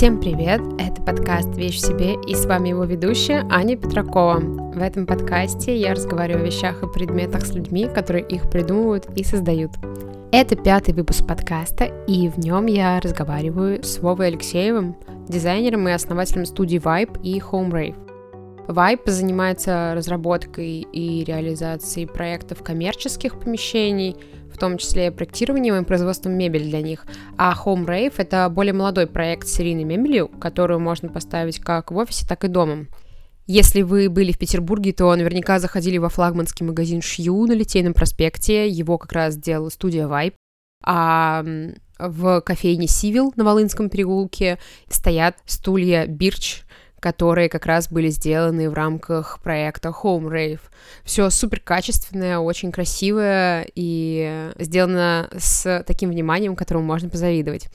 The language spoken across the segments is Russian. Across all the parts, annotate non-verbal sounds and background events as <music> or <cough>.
Всем привет! Это подкаст «Вещь в себе» и с вами его ведущая Аня Петракова. В этом подкасте я разговариваю о вещах и предметах с людьми, которые их придумывают и создают. Это пятый выпуск подкаста, и в нем я разговариваю с Вовой Алексеевым, дизайнером и основателем студии Vibe и Home Rave. Vibe занимается разработкой и реализацией проектов коммерческих помещений – том числе проектированием и производством мебели для них. А Home Rave — это более молодой проект с серийной мебелью, которую можно поставить как в офисе, так и дома. Если вы были в Петербурге, то наверняка заходили во флагманский магазин Шью на Литейном проспекте. Его как раз делала студия Vibe. А в кофейне Сивил на Волынском переулке стоят стулья Бирч, которые как раз были сделаны в рамках проекта Home Rave. Все супер качественное, очень красивое и сделано с таким вниманием, которому можно позавидовать.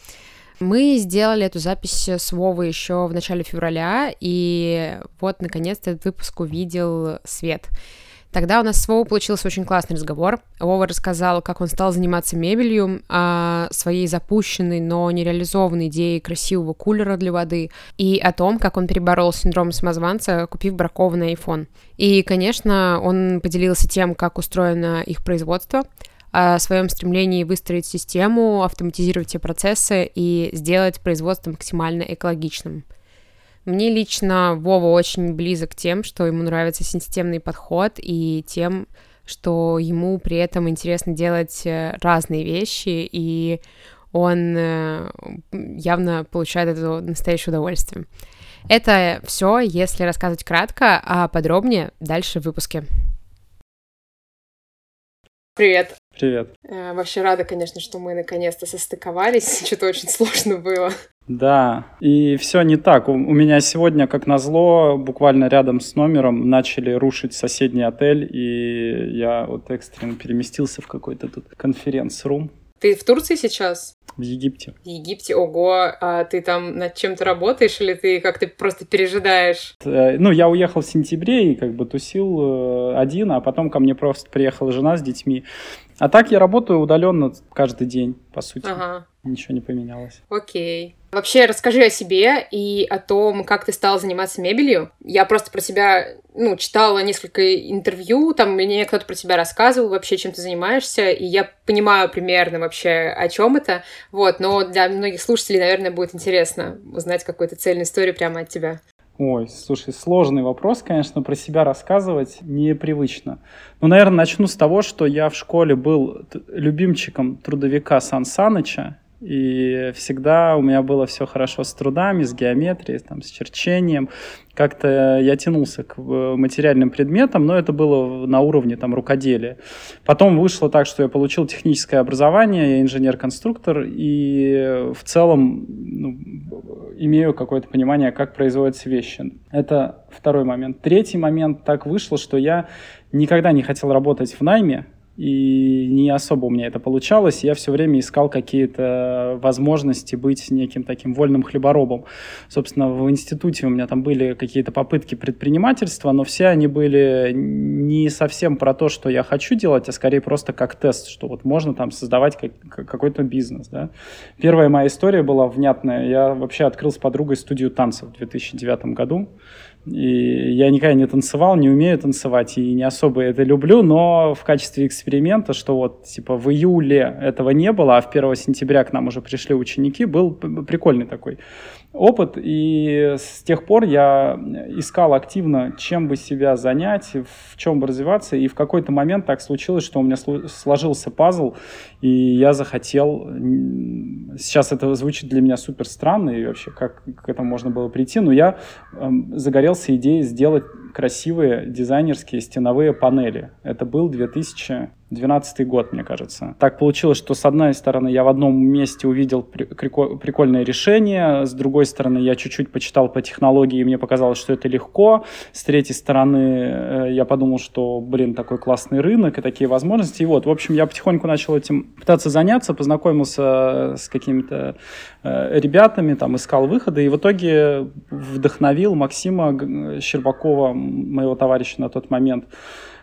Мы сделали эту запись с Вовой еще в начале февраля, и вот, наконец-то, этот выпуск увидел свет. Тогда у нас с Вовой получился очень классный разговор. Вова рассказал, как он стал заниматься мебелью, о своей запущенной, но нереализованной идее красивого кулера для воды и о том, как он переборол синдром самозванца, купив бракованный iPhone. И, конечно, он поделился тем, как устроено их производство, о своем стремлении выстроить систему, автоматизировать все процессы и сделать производство максимально экологичным. Мне лично Вова очень близок тем, что ему нравится системный подход и тем, что ему при этом интересно делать э, разные вещи, и он э, явно получает этого настоящее удовольствие. Это все, если рассказывать кратко, а подробнее дальше в выпуске. Привет. Привет. Э, вообще рада, конечно, что мы наконец-то состыковались. <laughs> Что-то очень сложно было. Да, и все не так. У, у меня сегодня, как назло, буквально рядом с номером начали рушить соседний отель, и я вот экстренно переместился в какой-то тут конференц-рум. Ты в Турции сейчас? В Египте. В Египте, ого, а ты там над чем-то работаешь или ты как-то просто пережидаешь? Э, ну, я уехал в сентябре и как бы тусил э, один, а потом ко мне просто приехала жена с детьми. А так я работаю удаленно каждый день, по сути. Ага. Ничего не поменялось. Окей. Вообще, расскажи о себе и о том, как ты стал заниматься мебелью. Я просто про себя, ну, читала несколько интервью, там мне кто-то про тебя рассказывал вообще, чем ты занимаешься, и я понимаю примерно вообще, о чем это, вот, но для многих слушателей, наверное, будет интересно узнать какую-то цельную историю прямо от тебя. Ой, слушай, сложный вопрос, конечно, про себя рассказывать непривычно. Ну, наверное, начну с того, что я в школе был любимчиком трудовика Сан Саныча, и всегда у меня было все хорошо с трудами, с геометрией, там, с черчением. Как-то я тянулся к э, материальным предметам, но это было на уровне там, рукоделия. Потом вышло так, что я получил техническое образование, я инженер-конструктор, и в целом ну, имею какое-то понимание, как производятся вещи. Это второй момент. Третий момент так вышло, что я никогда не хотел работать в найме, и не особо у меня это получалось. Я все время искал какие-то возможности быть неким таким вольным хлеборобом. Собственно, в институте у меня там были какие-то попытки предпринимательства, но все они были не совсем про то, что я хочу делать, а скорее просто как тест, что вот можно там создавать как, какой-то бизнес. Да? Первая моя история была внятная. Я вообще открыл с подругой студию танцев в 2009 году. И я никогда не танцевал, не умею танцевать и не особо это люблю, но в качестве эксперимента, что вот типа в июле этого не было, а в 1 сентября к нам уже пришли ученики, был прикольный такой опыт, и с тех пор я искал активно, чем бы себя занять, в чем бы развиваться, и в какой-то момент так случилось, что у меня сложился пазл, и я захотел, сейчас это звучит для меня супер странно, и вообще как к этому можно было прийти, но я эм, загорелся идеей сделать красивые дизайнерские стеновые панели. Это был 2000 12 год, мне кажется. Так получилось, что с одной стороны я в одном месте увидел прикольное решение, с другой стороны я чуть-чуть почитал по технологии, и мне показалось, что это легко, с третьей стороны э, я подумал, что, блин, такой классный рынок и такие возможности. И вот, в общем, я потихоньку начал этим пытаться заняться, познакомился с какими-то э, ребятами, там, искал выходы, и в итоге вдохновил Максима Щербакова, моего товарища на тот момент,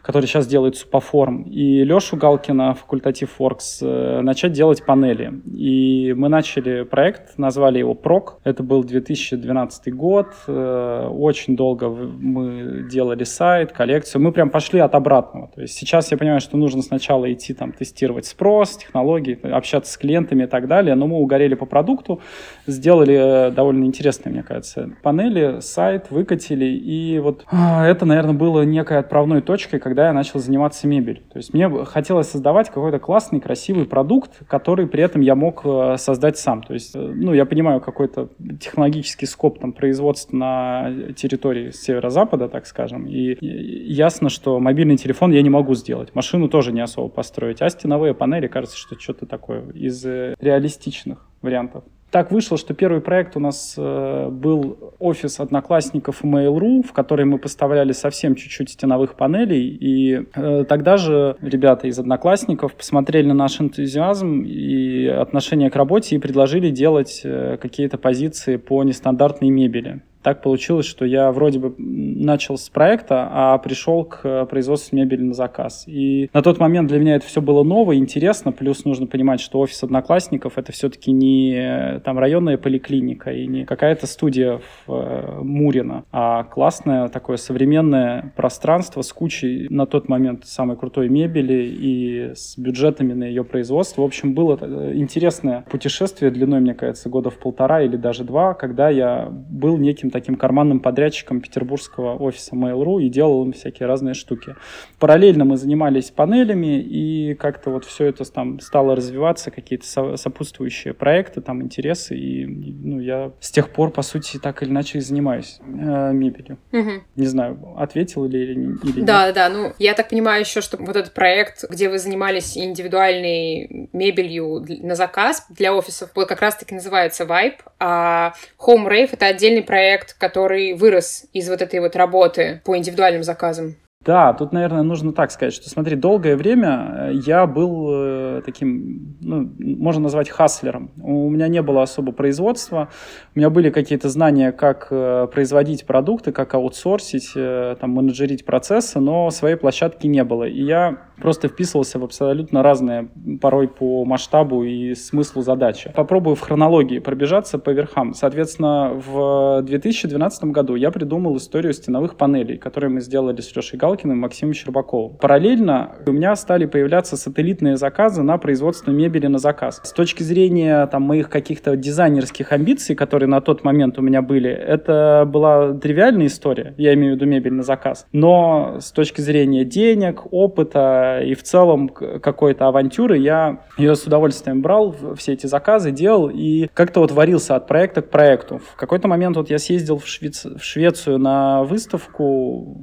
который сейчас делает Супоформ, и Лешу Галкина, факультатив Works, э, начать делать панели. И мы начали проект, назвали его PROC. Это был 2012 год. Э, очень долго мы делали сайт, коллекцию. Мы прям пошли от обратного. То есть сейчас я понимаю, что нужно сначала идти там тестировать спрос, технологии, общаться с клиентами и так далее. Но мы угорели по продукту, сделали довольно интересные, мне кажется, панели, сайт, выкатили. И вот а, это, наверное, было некой отправной точкой, когда я начал заниматься мебелью. То есть мне хотелось создавать какой-то классный, красивый продукт, который при этом я мог э, создать сам. То есть, э, ну, я понимаю какой-то технологический скоп там производства на территории северо-запада, так скажем, и ясно, что мобильный телефон я не могу сделать. Машину тоже не особо построить. А стеновые панели, кажется, что что-то такое из э, реалистичных вариантов. Так вышло, что первый проект у нас э, был офис одноклассников Mail.ru, в который мы поставляли совсем чуть-чуть стеновых панелей. И э, тогда же ребята из одноклассников посмотрели на наш энтузиазм и отношение к работе и предложили делать э, какие-то позиции по нестандартной мебели так получилось, что я вроде бы начал с проекта, а пришел к производству мебели на заказ. И на тот момент для меня это все было ново, интересно, плюс нужно понимать, что офис одноклассников это все-таки не там районная поликлиника и не какая-то студия в э, Мурино, а классное такое современное пространство с кучей на тот момент самой крутой мебели и с бюджетами на ее производство. В общем, было э, интересное путешествие длиной, мне кажется, года в полтора или даже два, когда я был неким таким карманным подрядчиком петербургского офиса Mail.ru и делал им всякие разные штуки. Параллельно мы занимались панелями, и как-то вот все это там стало развиваться, какие-то сопутствующие проекты, там интересы, и ну, я с тех пор, по сути, так или иначе и занимаюсь э, мебелью. Угу. Не знаю, ответил ли или, или нет. Да, да, ну, я так понимаю еще, что вот этот проект, где вы занимались индивидуальной мебелью на заказ для офисов, вот как раз-таки называется Vibe, а Home Rave — это отдельный проект, проект, который вырос из вот этой вот работы по индивидуальным заказам? Да, тут, наверное, нужно так сказать, что, смотри, долгое время э, я был э, таким, ну, можно назвать хаслером. У меня не было особо производства, у меня были какие-то знания, как э, производить продукты, как аутсорсить, там, менеджерить процессы, но своей площадки не было. И я просто вписывался в абсолютно разные, порой по масштабу и смыслу задачи. Попробую в хронологии пробежаться по верхам. Соответственно, в 2012 году я придумал историю стеновых панелей, которые мы сделали с Лешей Галкиным и Максимом Щербаковым. Параллельно у меня стали появляться сателлитные заказы на производство мебели на заказ. С точки зрения там, моих каких-то дизайнерских амбиций, которые на тот момент у меня были, это была тривиальная история, я имею в виду мебель на заказ. Но с точки зрения денег, опыта, и в целом какой-то авантюры, я ее с удовольствием брал, все эти заказы делал и как-то вот варился от проекта к проекту. В какой-то момент вот я съездил в, Швец... в Швецию на выставку,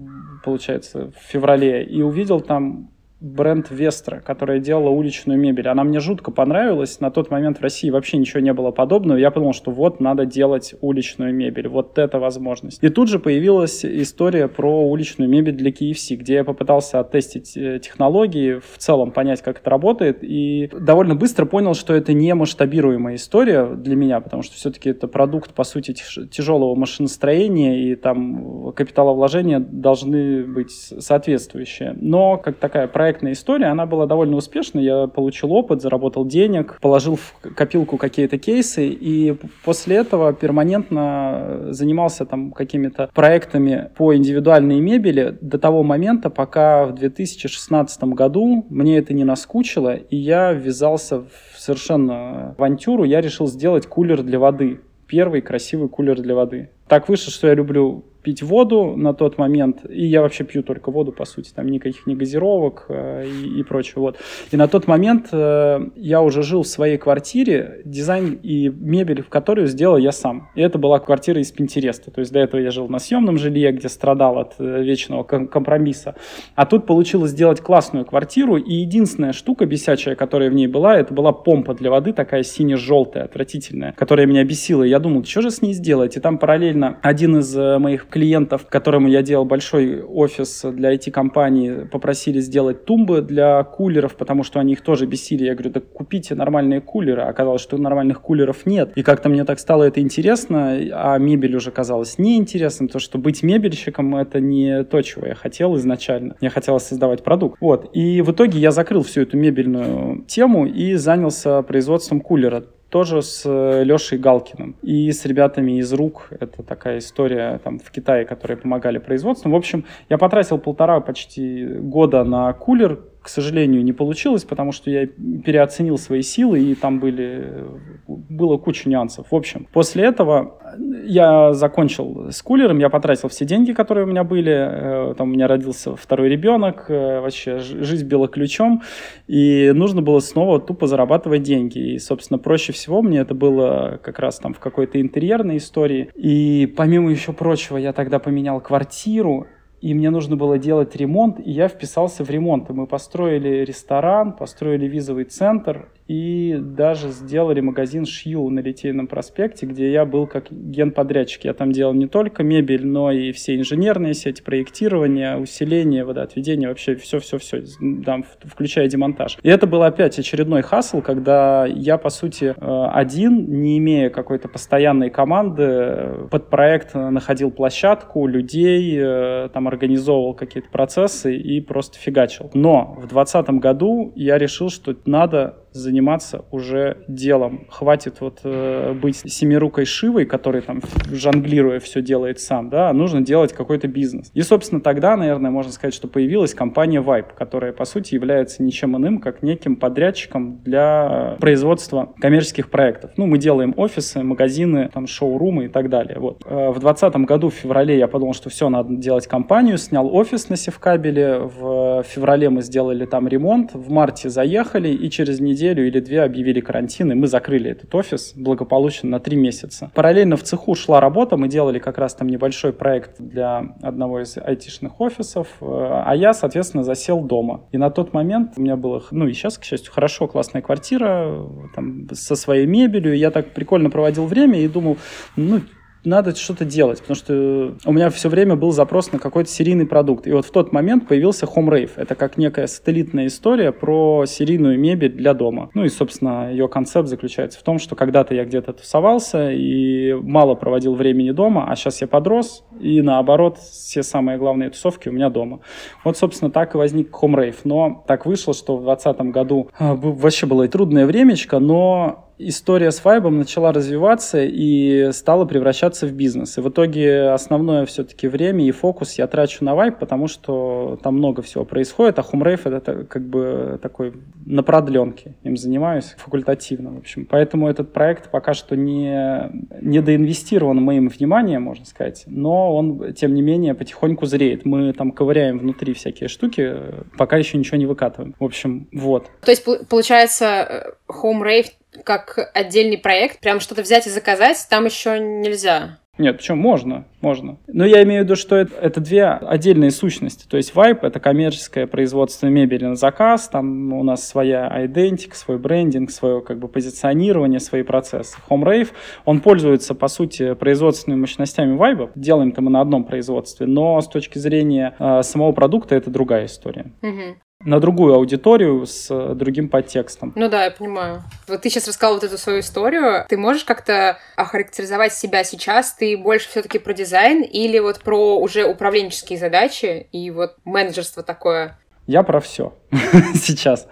получается, в феврале, и увидел там бренд Вестра, которая делала уличную мебель. Она мне жутко понравилась. На тот момент в России вообще ничего не было подобного. Я подумал, что вот надо делать уличную мебель. Вот это возможность. И тут же появилась история про уличную мебель для KFC, где я попытался оттестить э, технологии, в целом понять, как это работает. И довольно быстро понял, что это не масштабируемая история для меня, потому что все-таки это продукт, по сути, тяжелого машиностроения, и там капиталовложения должны быть соответствующие. Но как такая проект проектная история, она была довольно успешной. Я получил опыт, заработал денег, положил в копилку какие-то кейсы, и после этого перманентно занимался там какими-то проектами по индивидуальной мебели до того момента, пока в 2016 году мне это не наскучило, и я ввязался в совершенно авантюру. Я решил сделать кулер для воды. Первый красивый кулер для воды. Так вышло, что я люблю пить воду на тот момент, и я вообще пью только воду, по сути, там никаких не газировок э, и, и прочего. Вот. И на тот момент э, я уже жил в своей квартире, дизайн и мебель в которую сделал я сам. И это была квартира из Пинтереста. То есть до этого я жил на съемном жилье, где страдал от э, вечного компромисса. А тут получилось сделать классную квартиру, и единственная штука бесячая, которая в ней была, это была помпа для воды, такая сине-желтая, отвратительная, которая меня бесила. И я думал, что же с ней сделать? И там параллельно один из моих клиентов клиентов, которому я делал большой офис для IT-компании, попросили сделать тумбы для кулеров, потому что они их тоже бесили. Я говорю, да купите нормальные кулеры. Оказалось, что нормальных кулеров нет. И как-то мне так стало это интересно, а мебель уже казалась неинтересным, то что быть мебельщиком это не то, чего я хотел изначально. Я хотел создавать продукт. Вот. И в итоге я закрыл всю эту мебельную тему и занялся производством кулера тоже с э, Лешей Галкиным и с ребятами из РУК. Это такая история там в Китае, которые помогали производству. В общем, я потратил полтора почти года на кулер, к сожалению, не получилось, потому что я переоценил свои силы, и там были, было куча нюансов. В общем, после этого я закончил с кулером, я потратил все деньги, которые у меня были, э, там у меня родился второй ребенок, э, вообще жизнь била ключом, и нужно было снова тупо зарабатывать деньги. И, собственно, проще всего мне это было как раз там в какой-то интерьерной истории. И помимо еще прочего, я тогда поменял квартиру, и мне нужно было делать ремонт, и я вписался в ремонт. И мы построили ресторан, построили визовый центр, и даже сделали магазин Шью на Литейном проспекте, где я был как генподрядчик. Я там делал не только мебель, но и все инженерные сети, проектирование, усиление, водоотведение, вообще все-все-все, там, включая демонтаж. И это был опять очередной хасл, когда я, по сути, э, один, не имея какой-то постоянной команды, под проект находил площадку, людей, э, там организовывал какие-то процессы и просто фигачил. Но в 2020 году я решил, что надо заниматься уже делом. Хватит вот э, быть семирукой Шивой, который там жонглируя все делает сам, да, а нужно делать какой-то бизнес. И, собственно, тогда, наверное, можно сказать, что появилась компания Vibe, которая, по сути, является ничем иным, как неким подрядчиком для производства коммерческих проектов. Ну, мы делаем офисы, магазины, там, шоурумы и так далее. Вот. Э, в 2020 году, в феврале, я подумал, что все, надо делать компанию, снял офис на Севкабеле, в феврале мы сделали там ремонт, в марте заехали, и через неделю неделю или две объявили карантин, и мы закрыли этот офис благополучно на три месяца. Параллельно в цеху шла работа, мы делали как раз там небольшой проект для одного из айтишных офисов, э, а я, соответственно, засел дома. И на тот момент у меня было, ну и сейчас, к счастью, хорошо, классная квартира, там, со своей мебелью, я так прикольно проводил время и думал, ну, надо что-то делать, потому что у меня все время был запрос на какой-то серийный продукт. И вот в тот момент появился Home Rave. Это как некая сателлитная история про серийную мебель для дома. Ну и, собственно, ее концепт заключается в том, что когда-то я где-то тусовался и мало проводил времени дома, а сейчас я подрос, и наоборот, все самые главные тусовки у меня дома. Вот, собственно, так и возник Home Rave. Но так вышло, что в 2020 году а, вообще было и трудное времечко, но история с Вайбом начала развиваться и стала превращаться в бизнес. И в итоге основное все-таки время и фокус я трачу на Вайб, потому что там много всего происходит, а Хумрейв это как бы такой на продленке. Им занимаюсь факультативно, в общем. Поэтому этот проект пока что не, не доинвестирован моим вниманием, можно сказать, но он, тем не менее, потихоньку зреет. Мы там ковыряем внутри всякие штуки, пока еще ничего не выкатываем. В общем, вот. То есть, получается, Home Rave как отдельный проект, прям что-то взять и заказать, там еще нельзя. Нет, почему? Можно, можно. Но я имею в виду, что это, это две отдельные сущности. То есть Vibe — это коммерческое производство мебели на заказ, там у нас своя идентика, свой брендинг, свое как бы позиционирование, свои процессы. Home Rave, он пользуется, по сути, производственными мощностями Vibe. Делаем-то мы на одном производстве, но с точки зрения э, самого продукта это другая история. Угу на другую аудиторию с э, другим подтекстом. Ну да, я понимаю. Вот ты сейчас рассказал вот эту свою историю. Ты можешь как-то охарактеризовать себя сейчас? Ты больше все-таки про дизайн или вот про уже управленческие задачи и вот менеджерство такое? Я про все <laughs> сейчас,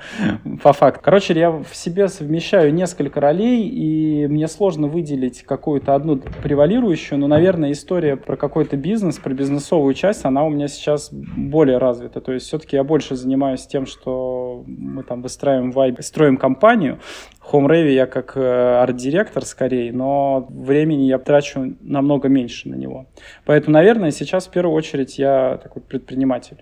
по факту. Короче, я в себе совмещаю несколько ролей, и мне сложно выделить какую-то одну превалирующую, но, наверное, история про какой-то бизнес, про бизнесовую часть, она у меня сейчас более развита. То есть все-таки я больше занимаюсь тем, что мы там выстраиваем вайб, строим компанию. В HomeRave я как э, арт-директор скорее, но времени я трачу намного меньше на него. Поэтому, наверное, сейчас в первую очередь я такой предприниматель.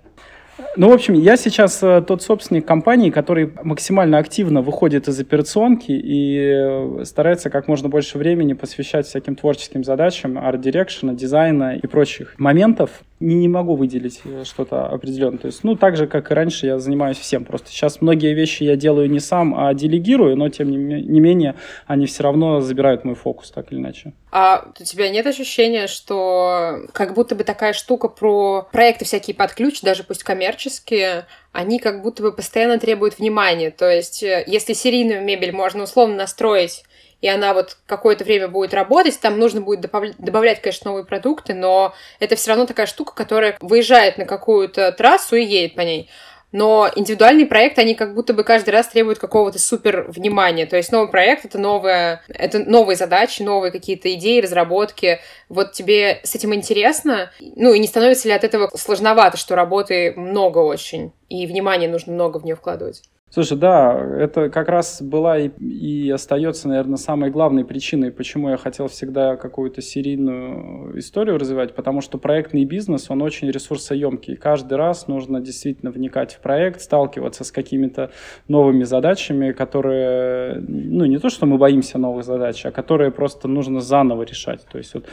Ну, в общем, я сейчас э, тот собственник компании, который максимально активно выходит из операционки и э, старается как можно больше времени посвящать всяким творческим задачам, арт-дирекшена, дизайна и прочих моментов. Не, не могу выделить э, что-то определенное. То есть, ну, так же, как и раньше, я занимаюсь всем. Просто сейчас многие вещи я делаю не сам, а делегирую, но, тем не, не менее, они все равно забирают мой фокус, так или иначе. А у тебя нет ощущения, что как будто бы такая штука про проекты всякие под ключ, даже пусть коммерческие, они как будто бы постоянно требуют внимания. То есть, э, если серийную мебель можно условно настроить и она вот какое-то время будет работать, там нужно будет добавлять, добавлять, конечно, новые продукты, но это все равно такая штука, которая выезжает на какую-то трассу и едет по ней но индивидуальные проекты, они как будто бы каждый раз требуют какого-то супер внимания. То есть новый проект — это, новое, это новые задачи, новые какие-то идеи, разработки. Вот тебе с этим интересно? Ну, и не становится ли от этого сложновато, что работы много очень, и внимания нужно много в нее вкладывать? Слушай, да, это как раз была и, и остается, наверное, самой главной причиной, почему я хотел всегда какую-то серийную историю развивать, потому что проектный бизнес, он очень ресурсоемкий. Каждый раз нужно действительно вникать в проект, сталкиваться с какими-то новыми задачами, которые, ну, не то, что мы боимся новых задач, а которые просто нужно заново решать. То есть вот,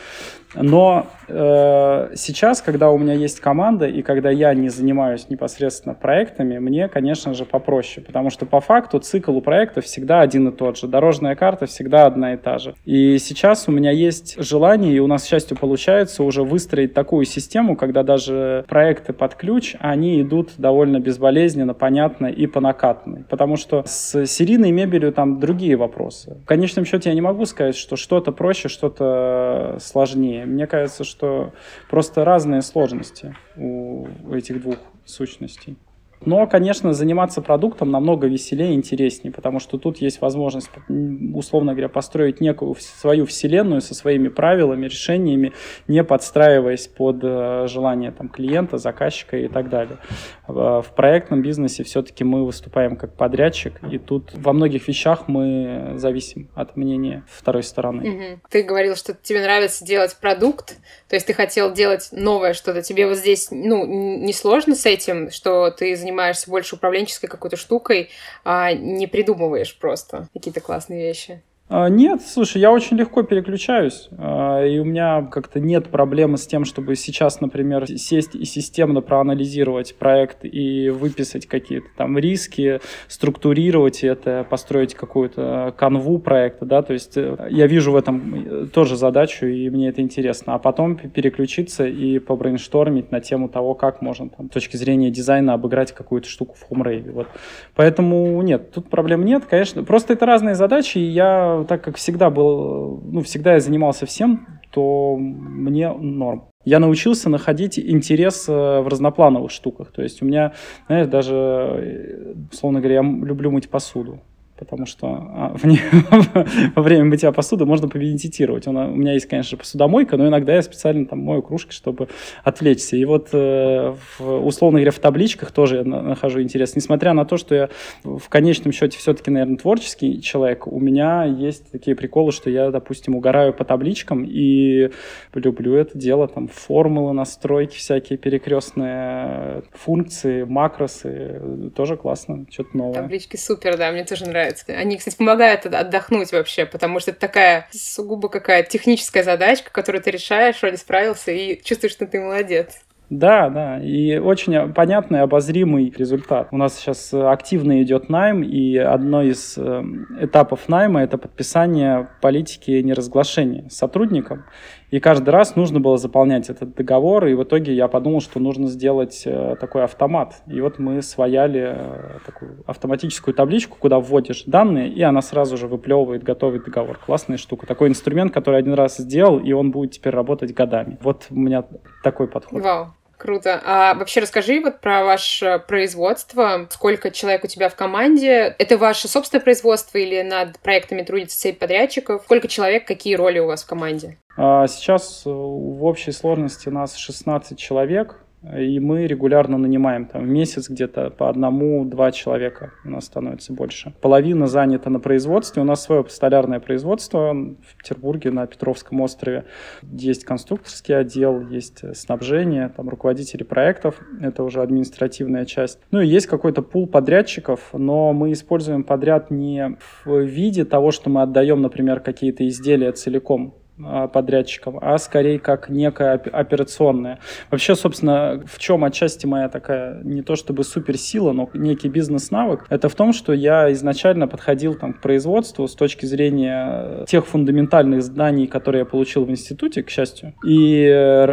но э, сейчас, когда у меня есть команда и когда я не занимаюсь непосредственно проектами, мне, конечно же, попроще, потому что по факту цикл у проекта всегда один и тот же, дорожная карта всегда одна и та же. И сейчас у меня есть желание, и у нас, к счастью, получается уже выстроить такую систему, когда даже проекты под ключ, они идут довольно безболезненно, понятно и по накатанной. Потому что с серийной мебелью там другие вопросы. В конечном счете я не могу сказать, что что-то проще, что-то сложнее. Мне кажется, что просто разные сложности у этих двух сущностей. Но, конечно, заниматься продуктом намного веселее и интереснее, потому что тут есть возможность, условно говоря, построить некую свою вселенную со своими правилами, решениями, не подстраиваясь под э, желание там, клиента, заказчика и так далее. В проектном бизнесе все-таки мы выступаем как подрядчик, и тут во многих вещах мы зависим от мнения второй стороны. Угу. Ты говорил, что тебе нравится делать продукт, то есть ты хотел делать новое что-то. Тебе вот здесь ну, не сложно с этим, что ты занимаешься занимаешься больше управленческой какой-то штукой, а не придумываешь просто какие-то классные вещи. А, нет, слушай, я очень легко переключаюсь, а, и у меня как-то нет проблемы с тем, чтобы сейчас, например, сесть и системно проанализировать проект и выписать какие-то там риски, структурировать это, построить какую-то канву проекта, да, то есть э, я вижу в этом э, тоже задачу, и мне это интересно, а потом переключиться и побрейнштормить на тему того, как можно там, с точки зрения дизайна обыграть какую-то штуку в хомрейве, вот. Поэтому нет, тут проблем нет, конечно, просто это разные задачи, и я так как всегда был, ну, всегда я занимался всем, то мне норм. Я научился находить интерес э, в разноплановых штуках. То есть у меня, знаешь, даже, э, условно говоря, я люблю мыть посуду потому что а, в не, <laughs> во время мытья посуды можно помедитировать. У меня есть, конечно, посудомойка, но иногда я специально там мою кружки, чтобы отвлечься. И вот, э, в, условно говоря, в табличках тоже я нахожу интерес. Несмотря на то, что я в конечном счете все-таки, наверное, творческий человек, у меня есть такие приколы, что я, допустим, угораю по табличкам и люблю это дело, там, формулы, настройки всякие перекрестные, функции, макросы, тоже классно, что-то новое. Таблички супер, да, мне тоже нравится нравится. Они, кстати, помогают отдохнуть вообще, потому что это такая сугубо какая-то техническая задачка, которую ты решаешь, вроде справился, и чувствуешь, что ты молодец. Да, да, и очень понятный, обозримый результат. У нас сейчас активно идет найм, и одно из э, этапов найма – это подписание политики неразглашения с сотрудником. И каждый раз нужно было заполнять этот договор, и в итоге я подумал, что нужно сделать э, такой автомат. И вот мы свояли э, такую автоматическую табличку, куда вводишь данные, и она сразу же выплевывает готовый договор. Классная штука. Такой инструмент, который один раз сделал, и он будет теперь работать годами. Вот у меня такой подход. Вау. Круто. А вообще расскажи вот про ваше производство. Сколько человек у тебя в команде? Это ваше собственное производство или над проектами трудится цепь подрядчиков? Сколько человек, какие роли у вас в команде? А сейчас в общей сложности нас 16 человек. И мы регулярно нанимаем там в месяц где-то по одному-два человека у нас становится больше. Половина занята на производстве. У нас свое столярное производство в Петербурге на Петровском острове. Есть конструкторский отдел, есть снабжение, там руководители проектов. Это уже административная часть. Ну и есть какой-то пул подрядчиков, но мы используем подряд не в виде того, что мы отдаем, например, какие-то изделия целиком а, подрядчикам, а скорее как некая операционная. Вообще, собственно, в чем отчасти моя такая не то чтобы суперсила, но некий бизнес-навык, это в том, что я изначально подходил там, к производству с точки зрения тех фундаментальных знаний, которые я получил в институте, к счастью, и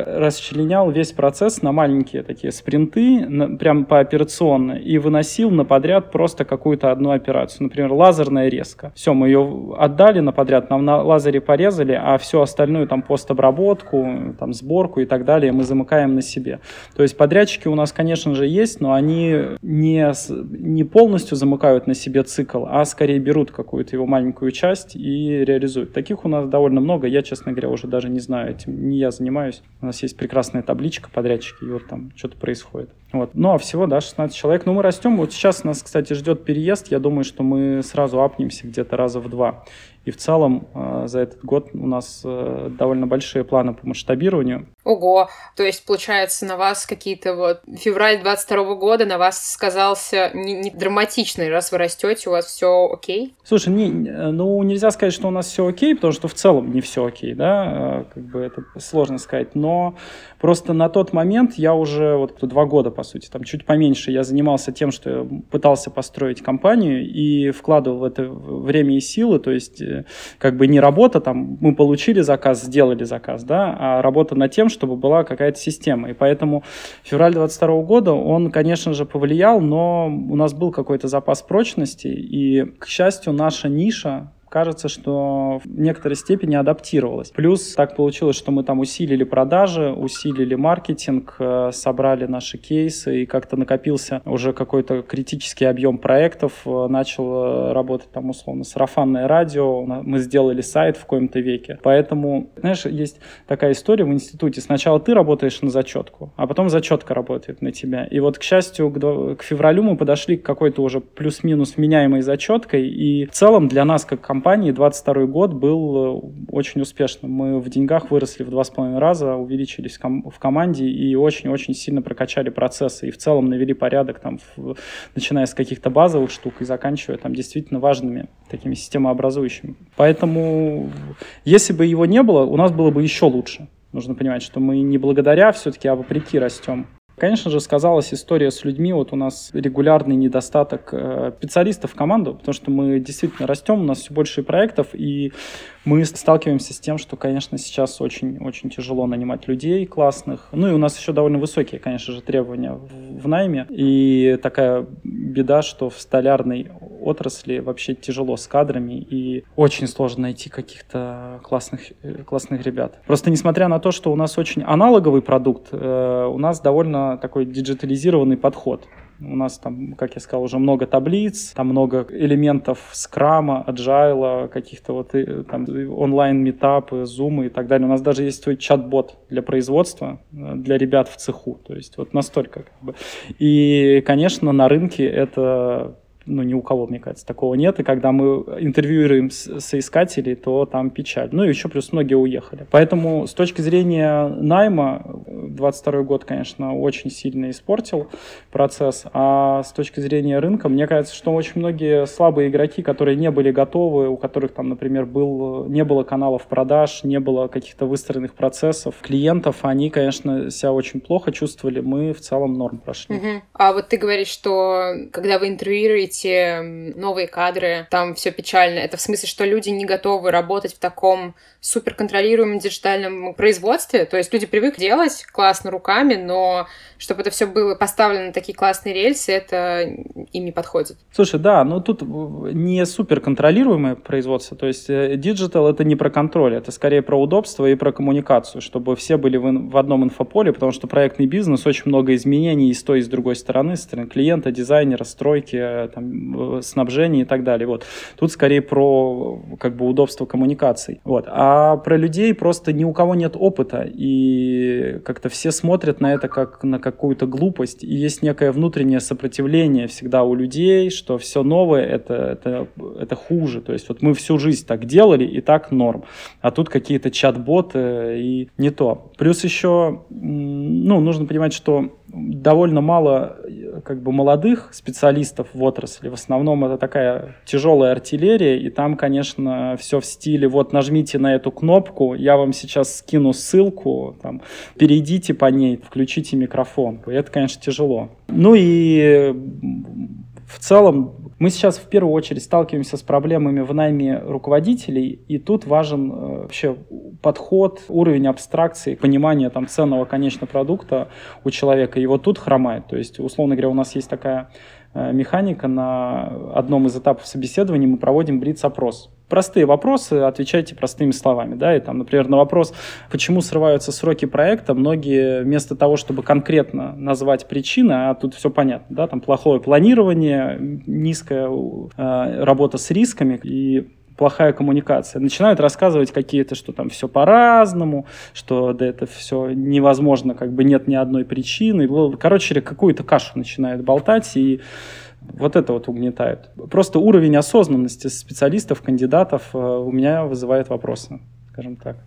расчленял весь процесс на маленькие такие спринты, на, прям по операционно, и выносил на подряд просто какую-то одну операцию. Например, лазерная резка. Все, мы ее отдали на подряд, нам на лазере порезали, а все остальную там постобработку, там сборку и так далее мы замыкаем на себе. То есть подрядчики у нас, конечно же, есть, но они не, не полностью замыкают на себе цикл, а скорее берут какую-то его маленькую часть и реализуют. Таких у нас довольно много. Я, честно говоря, уже даже не знаю этим. Не я занимаюсь. У нас есть прекрасная табличка подрядчики, и вот там что-то происходит. Вот. Ну, а всего, да, 16 человек. Ну, мы растем. Вот сейчас нас, кстати, ждет переезд. Я думаю, что мы сразу апнемся где-то раза в два. И в целом э, за этот год у нас э, довольно большие планы по масштабированию. Ого, то есть, получается, на вас какие-то вот... Февраль 22 года на вас сказался не, не драматичный, раз вы растете, у вас все окей? Слушай, не, ну, нельзя сказать, что у нас все окей, потому что в целом не все окей, да, как бы это сложно сказать, но просто на тот момент я уже вот два года, по сути, там чуть поменьше, я занимался тем, что пытался построить компанию и вкладывал в это время и силы, то есть э, как бы не работа, там мы получили заказ, сделали заказ, да, а работа над тем, чтобы была какая-то система. И поэтому февраль 22 года, он, конечно же, повлиял, но у нас был какой-то запас прочности, и, к счастью, наша ниша, кажется, что в некоторой степени адаптировалась. Плюс так получилось, что мы там усилили продажи, усилили маркетинг, э, собрали наши кейсы, и как-то накопился уже какой-то критический объем проектов, э, начал э, работать там условно сарафанное радио, мы сделали сайт в коем-то веке. Поэтому, знаешь, есть такая история в институте. Сначала ты работаешь на зачетку, а потом зачетка работает на тебя. И вот, к счастью, к, февралю мы подошли к какой-то уже плюс-минус меняемой зачеткой, и в целом для нас, как компания, компании 22 год был э, очень успешным. Мы в деньгах выросли в два с половиной раза, увеличились в команде и очень-очень сильно прокачали процессы. И в целом навели порядок, там, в, начиная с каких-то базовых штук и заканчивая там действительно важными такими системообразующими. Поэтому, если бы его не было, у нас было бы еще лучше. Нужно понимать, что мы не благодаря все-таки, а вопреки растем. Конечно же, сказалась история с людьми. Вот у нас регулярный недостаток э, специалистов в команду, потому что мы действительно растем, у нас все больше проектов, и мы сталкиваемся с тем, что, конечно, сейчас очень-очень тяжело нанимать людей классных. Ну и у нас еще довольно высокие, конечно же, требования в, найме. И такая беда, что в столярной отрасли вообще тяжело с кадрами и очень сложно найти каких-то классных, э, классных ребят. Просто несмотря на то, что у нас очень аналоговый продукт, э, у нас довольно такой диджитализированный подход. У нас там, как я сказал, уже много таблиц, там много элементов скрама, аджайла, каких-то вот э, там онлайн-метапы, зумы и так далее. У нас даже есть свой чат-бот для производства, э, для ребят в цеху. То есть вот настолько как бы. И, конечно, на рынке это ну, ни у кого, мне кажется, такого нет. И когда мы интервьюируем соискателей, то там печаль. Ну, и еще плюс многие уехали. Поэтому с точки зрения найма, 22 год, конечно, очень сильно испортил процесс. А с точки зрения рынка, мне кажется, что очень многие слабые игроки, которые не были готовы, у которых там, например, был, не было каналов продаж, не было каких-то выстроенных процессов, клиентов, они, конечно, себя очень плохо чувствовали. Мы в целом норм прошли. Угу. А вот ты говоришь, что когда вы интервьюируете новые кадры, там все печально. Это в смысле, что люди не готовы работать в таком суперконтролируемом диджитальном производстве. То есть люди привыкли делать классно руками, но чтобы это все было поставлено на такие классные рельсы, это им не подходит. Слушай, да, но тут не суперконтролируемое производство. То есть э, digital это не про контроль, это скорее про удобство и про коммуникацию, чтобы все были в, одном инфополе, потому что проектный бизнес очень много изменений и с той, и с другой стороны, с стороны клиента, дизайнера, стройки, э, там, э, снабжение и так далее. Вот. Тут скорее про как бы удобство коммуникаций. Вот. А про людей просто ни у кого нет опыта, и как-то все смотрят на это как на какую-то глупость, и есть некое внутреннее сопротивление всегда у людей, что все новое это, это, это хуже. То есть вот мы всю жизнь так делали, и так норм. А тут какие-то чат-боты и не то. Плюс еще, ну, нужно понимать, что довольно мало как бы молодых специалистов в отрасли. В основном это такая тяжелая артиллерия, и там, конечно, все в стиле вот нажмите на эту кнопку, я вам сейчас скину ссылку, там, перейдите по ней, включите микрофон. Это, конечно, тяжело. Ну и в целом мы сейчас в первую очередь сталкиваемся с проблемами в найме руководителей, и тут важен э, вообще подход, уровень абстракции, понимание там ценного конечного продукта у человека. И вот тут хромает. То есть, условно говоря, у нас есть такая э, механика на одном из этапов собеседования мы проводим блиц-опрос простые вопросы, отвечайте простыми словами, да, и там, например, на вопрос, почему срываются сроки проекта, многие вместо того, чтобы конкретно назвать причины, а тут все понятно, да, там плохое планирование, низкая э, работа с рисками и плохая коммуникация. Начинают рассказывать какие-то, что там все по-разному, что да это все невозможно, как бы нет ни одной причины. Короче, какую-то кашу начинают болтать, и вот это вот угнетает. Просто уровень осознанности специалистов, кандидатов э, у меня вызывает вопросы, скажем так.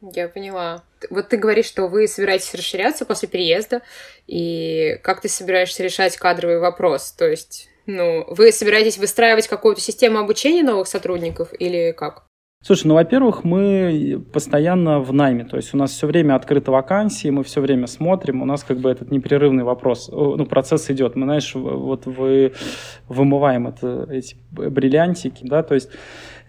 Я поняла. Вот ты говоришь, что вы собираетесь расширяться после переезда, и как ты собираешься решать кадровый вопрос? То есть, ну, вы собираетесь выстраивать какую-то систему обучения новых сотрудников или как? Слушай, ну, во-первых, мы постоянно в найме, то есть у нас все время открыты вакансии, мы все время смотрим, у нас как бы этот непрерывный вопрос, ну, процесс идет. Мы, знаешь, вот вы, вымываем это, эти бриллиантики, да, то есть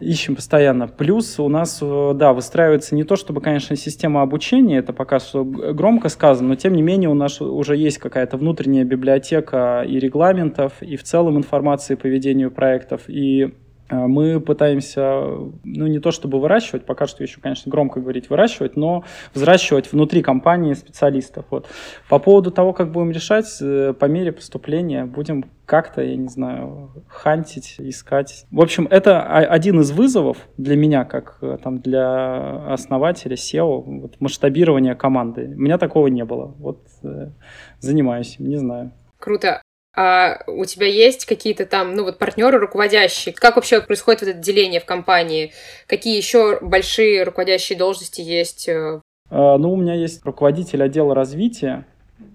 ищем постоянно. Плюс у нас, да, выстраивается не то, чтобы, конечно, система обучения, это пока что громко сказано, но тем не менее у нас уже есть какая-то внутренняя библиотека и регламентов, и в целом информации по ведению проектов, и мы пытаемся, ну, не то чтобы выращивать, пока что еще, конечно, громко говорить выращивать, но взращивать внутри компании специалистов. Вот. По поводу того, как будем решать, э, по мере поступления будем как-то, я не знаю, хантить, искать. В общем, это один из вызовов для меня, как э, там для основателя SEO, вот, масштабирование команды. У меня такого не было. Вот э, занимаюсь, не знаю. Круто а у тебя есть какие-то там, ну вот партнеры руководящие? Как вообще происходит вот это деление в компании? Какие еще большие руководящие должности есть? А, ну, у меня есть руководитель отдела развития,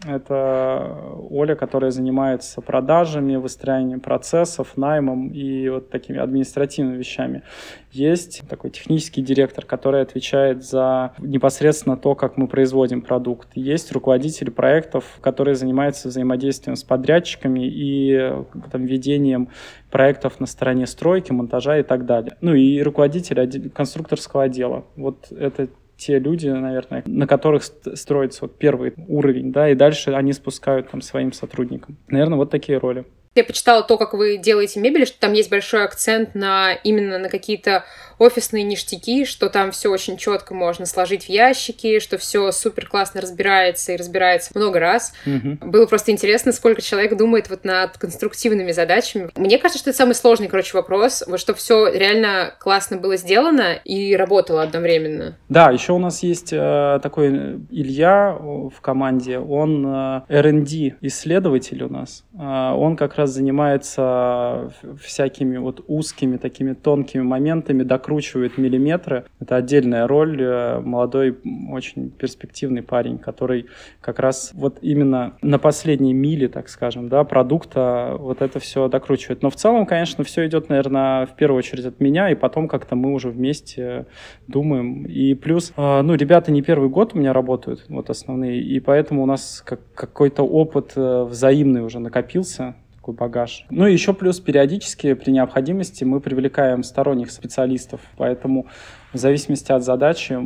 это Оля, которая занимается продажами, выстраиванием процессов, наймом и вот такими административными вещами. Есть такой технический директор, который отвечает за непосредственно то, как мы производим продукт. Есть руководитель проектов, который занимается взаимодействием с подрядчиками и там, ведением проектов на стороне стройки, монтажа и так далее. Ну и руководитель конструкторского отдела. Вот это те люди, наверное, на которых строится вот первый уровень, да, и дальше они спускают там своим сотрудникам. Наверное, вот такие роли. Я почитала то, как вы делаете мебель, что там есть большой акцент на именно на какие-то офисные ништяки, что там все очень четко можно сложить в ящики, что все супер классно разбирается и разбирается много раз. Угу. Было просто интересно, сколько человек думает вот над конструктивными задачами. Мне кажется, что это самый сложный, короче, вопрос, вот что все реально классно было сделано и работало одновременно. Да, еще у нас есть э, такой Илья в команде, он э, R&D исследователь у нас. Э, он как раз занимается всякими вот узкими такими тонкими моментами, докручивает миллиметры. Это отдельная роль. Э, молодой, очень перспективный парень, который как раз вот именно на последней миле, так скажем, да, продукта вот это все докручивает. Но в целом, конечно, все идет, наверное, в первую очередь от меня, и потом как-то мы уже вместе думаем. И плюс, э, ну, ребята не первый год у меня работают, вот основные, и поэтому у нас как, какой-то опыт э, взаимный уже накопился такой багаж. Ну и еще плюс периодически при необходимости мы привлекаем сторонних специалистов, поэтому в зависимости от задачи,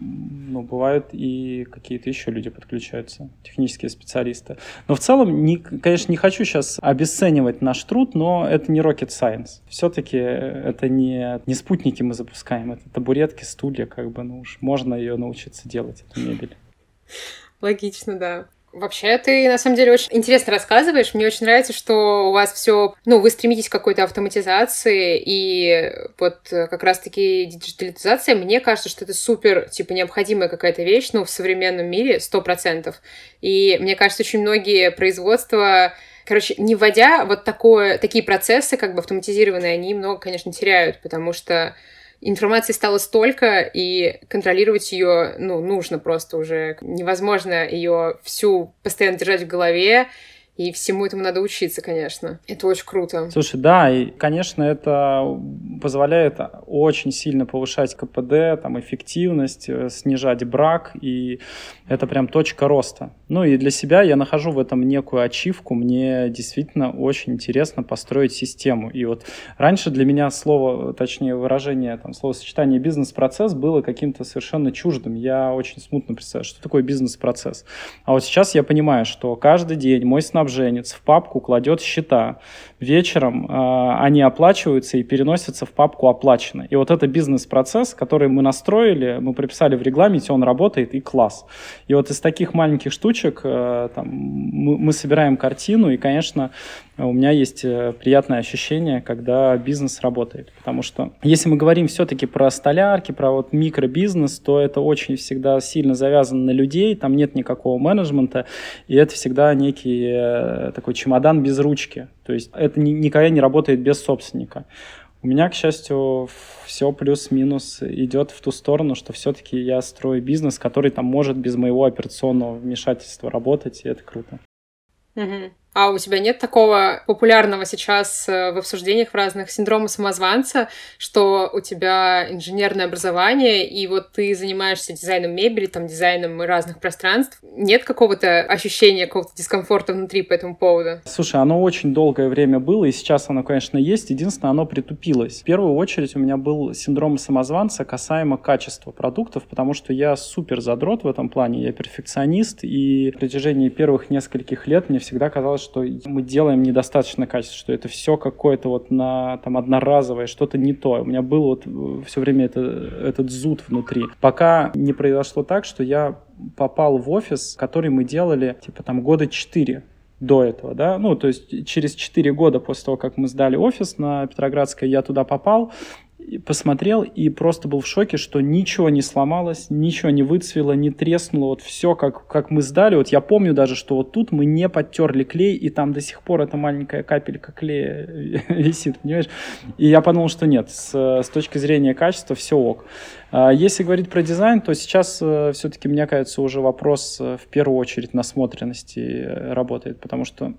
ну, бывают и какие-то еще люди подключаются, технические специалисты. Но в целом, не, конечно, не хочу сейчас обесценивать наш труд, но это не rocket science. Все-таки это не, не спутники мы запускаем, это табуретки, стулья, как бы, ну уж можно ее научиться делать, эту мебель. Логично, да Вообще, ты на самом деле очень интересно рассказываешь. Мне очень нравится, что у вас все, ну, вы стремитесь к какой-то автоматизации, и вот как раз-таки диджитализация, мне кажется, что это супер, типа, необходимая какая-то вещь, ну, в современном мире, сто процентов. И мне кажется, очень многие производства Короче, не вводя вот такое, такие процессы, как бы автоматизированные, они много, конечно, теряют, потому что информации стало столько, и контролировать ее, ну, нужно просто уже. Невозможно ее всю постоянно держать в голове, и всему этому надо учиться, конечно. Это очень круто. Слушай, да, и, конечно, это позволяет очень сильно повышать КПД, там, эффективность, э, снижать брак, и это прям точка роста. Ну и для себя я нахожу в этом некую ачивку. Мне действительно очень интересно построить систему. И вот раньше для меня слово, точнее выражение, там, словосочетание бизнес-процесс было каким-то совершенно чуждым. Я очень смутно представляю, что такое бизнес-процесс. А вот сейчас я понимаю, что каждый день мой снабженец в папку кладет счета. Вечером э, они оплачиваются и переносятся в папку «Оплачено». И вот это бизнес-процесс, который мы настроили, мы прописали в регламенте, он работает и класс. И вот из таких маленьких штучек э, там, мы, мы собираем картину, и, конечно, у меня есть э, приятное ощущение, когда бизнес работает. Потому что если мы говорим все-таки про столярки, про вот микробизнес, то это очень всегда сильно завязано на людей, там нет никакого менеджмента, и это всегда некий э, такой чемодан без ручки. То есть это никогда не работает без собственника. У меня, к счастью, все плюс-минус идет в ту сторону, что все-таки я строю бизнес, который там может без моего операционного вмешательства работать, и это круто. Угу. А у тебя нет такого популярного сейчас э, в обсуждениях в разных синдрома самозванца, что у тебя инженерное образование, и вот ты занимаешься дизайном мебели, там, дизайном разных пространств. Нет какого-то ощущения, какого-то дискомфорта внутри по этому поводу? Слушай, оно очень долгое время было, и сейчас оно, конечно, есть. Единственное, оно притупилось. В первую очередь у меня был синдром самозванца касаемо качества продуктов, потому что я супер задрот в этом плане, я перфекционист, и в протяжении первых нескольких лет мне всегда казалось, что мы делаем недостаточно качественно, что это все какое-то вот на, там, одноразовое, что-то не то. У меня был вот э, все время это, этот зуд внутри. Пока не произошло так, что я попал в офис, который мы делали, типа, там, года четыре до этого, да, ну, то есть через 4 года после того, как мы сдали офис на Петроградской, я туда попал, посмотрел и просто был в шоке, что ничего не сломалось, ничего не выцвело, не треснуло, вот все как, как мы сдали. Вот я помню даже, что вот тут мы не подтерли клей, и там до сих пор эта маленькая капелька клея <laughs> висит, понимаешь? И я подумал, что нет, с, с точки зрения качества все ок. А если говорить про дизайн, то сейчас э, все-таки, мне кажется, уже вопрос э, в первую очередь насмотренности э, работает, потому что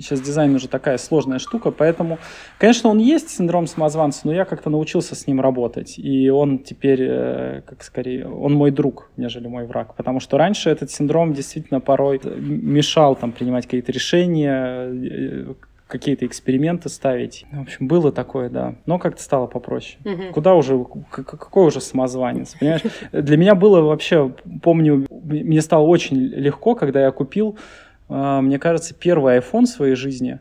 Сейчас дизайн уже такая сложная штука, поэтому, конечно, он есть, синдром самозванца, но я как-то научился с ним работать. И он теперь, э, как скорее, он мой друг, нежели мой враг. Потому что раньше этот синдром действительно порой мешал там принимать какие-то решения, э, какие-то эксперименты ставить. В общем, было такое, да. Но как-то стало попроще. Угу. Куда уже, какой уже самозванец, понимаешь? Для меня было вообще, помню, мне стало очень легко, когда я купил мне кажется, первый iPhone в своей жизни,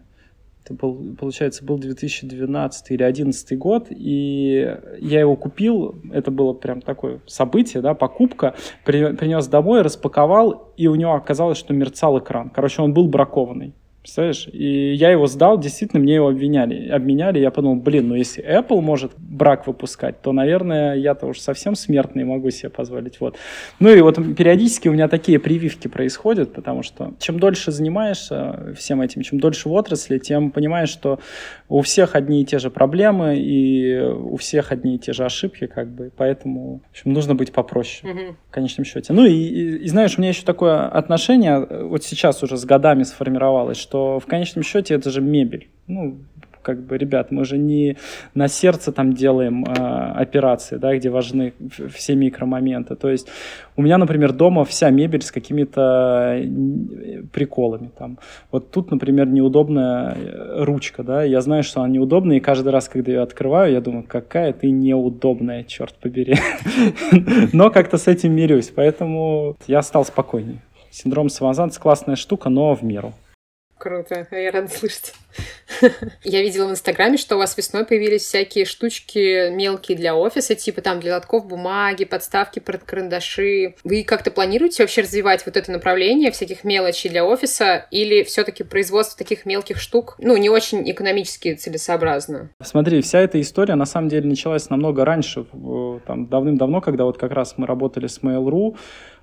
это был, получается, был 2012 или 2011 год, и я его купил, это было прям такое событие, да, покупка, при, принес домой, распаковал, и у него оказалось, что мерцал экран. Короче, он был бракованный. Представляешь? И я его сдал, действительно, мне его обвиняли, обменяли. Я подумал, блин, ну если Apple может брак выпускать, то, наверное, я-то уж совсем смертный могу себе позволить. Вот. Ну и вот периодически у меня такие прививки происходят, потому что чем дольше занимаешься всем этим, чем дольше в отрасли, тем понимаешь, что у всех одни и те же проблемы, и у всех одни и те же ошибки, как бы. Поэтому, в общем, нужно быть попроще, угу. в конечном счете. Ну и, и, и знаешь, у меня еще такое отношение, вот сейчас уже с годами сформировалось, что в конечном счете это же мебель. Ну, как бы, ребят, мы же не на сердце там делаем э, операции, да, где важны все микромоменты. То есть у меня, например, дома вся мебель с какими-то э, приколами. Там. Вот тут, например, неудобная э, ручка, да, я знаю, что она неудобная, и каждый раз, когда ее открываю, я думаю, какая ты неудобная, черт побери. <laughs> Но как-то с этим мирюсь, поэтому я стал спокойнее. Синдром самозванца классная штука, но в меру. Круто, я рада слышать. Я видела в Инстаграме, что у вас весной появились всякие штучки мелкие для офиса, типа там для лотков бумаги, подставки под карандаши. Вы как-то планируете вообще развивать вот это направление всяких мелочей для офиса или все-таки производство таких мелких штук, ну, не очень экономически целесообразно? Смотри, вся эта история на самом деле началась намного раньше, там, давным-давно, когда вот как раз мы работали с Mail.ru,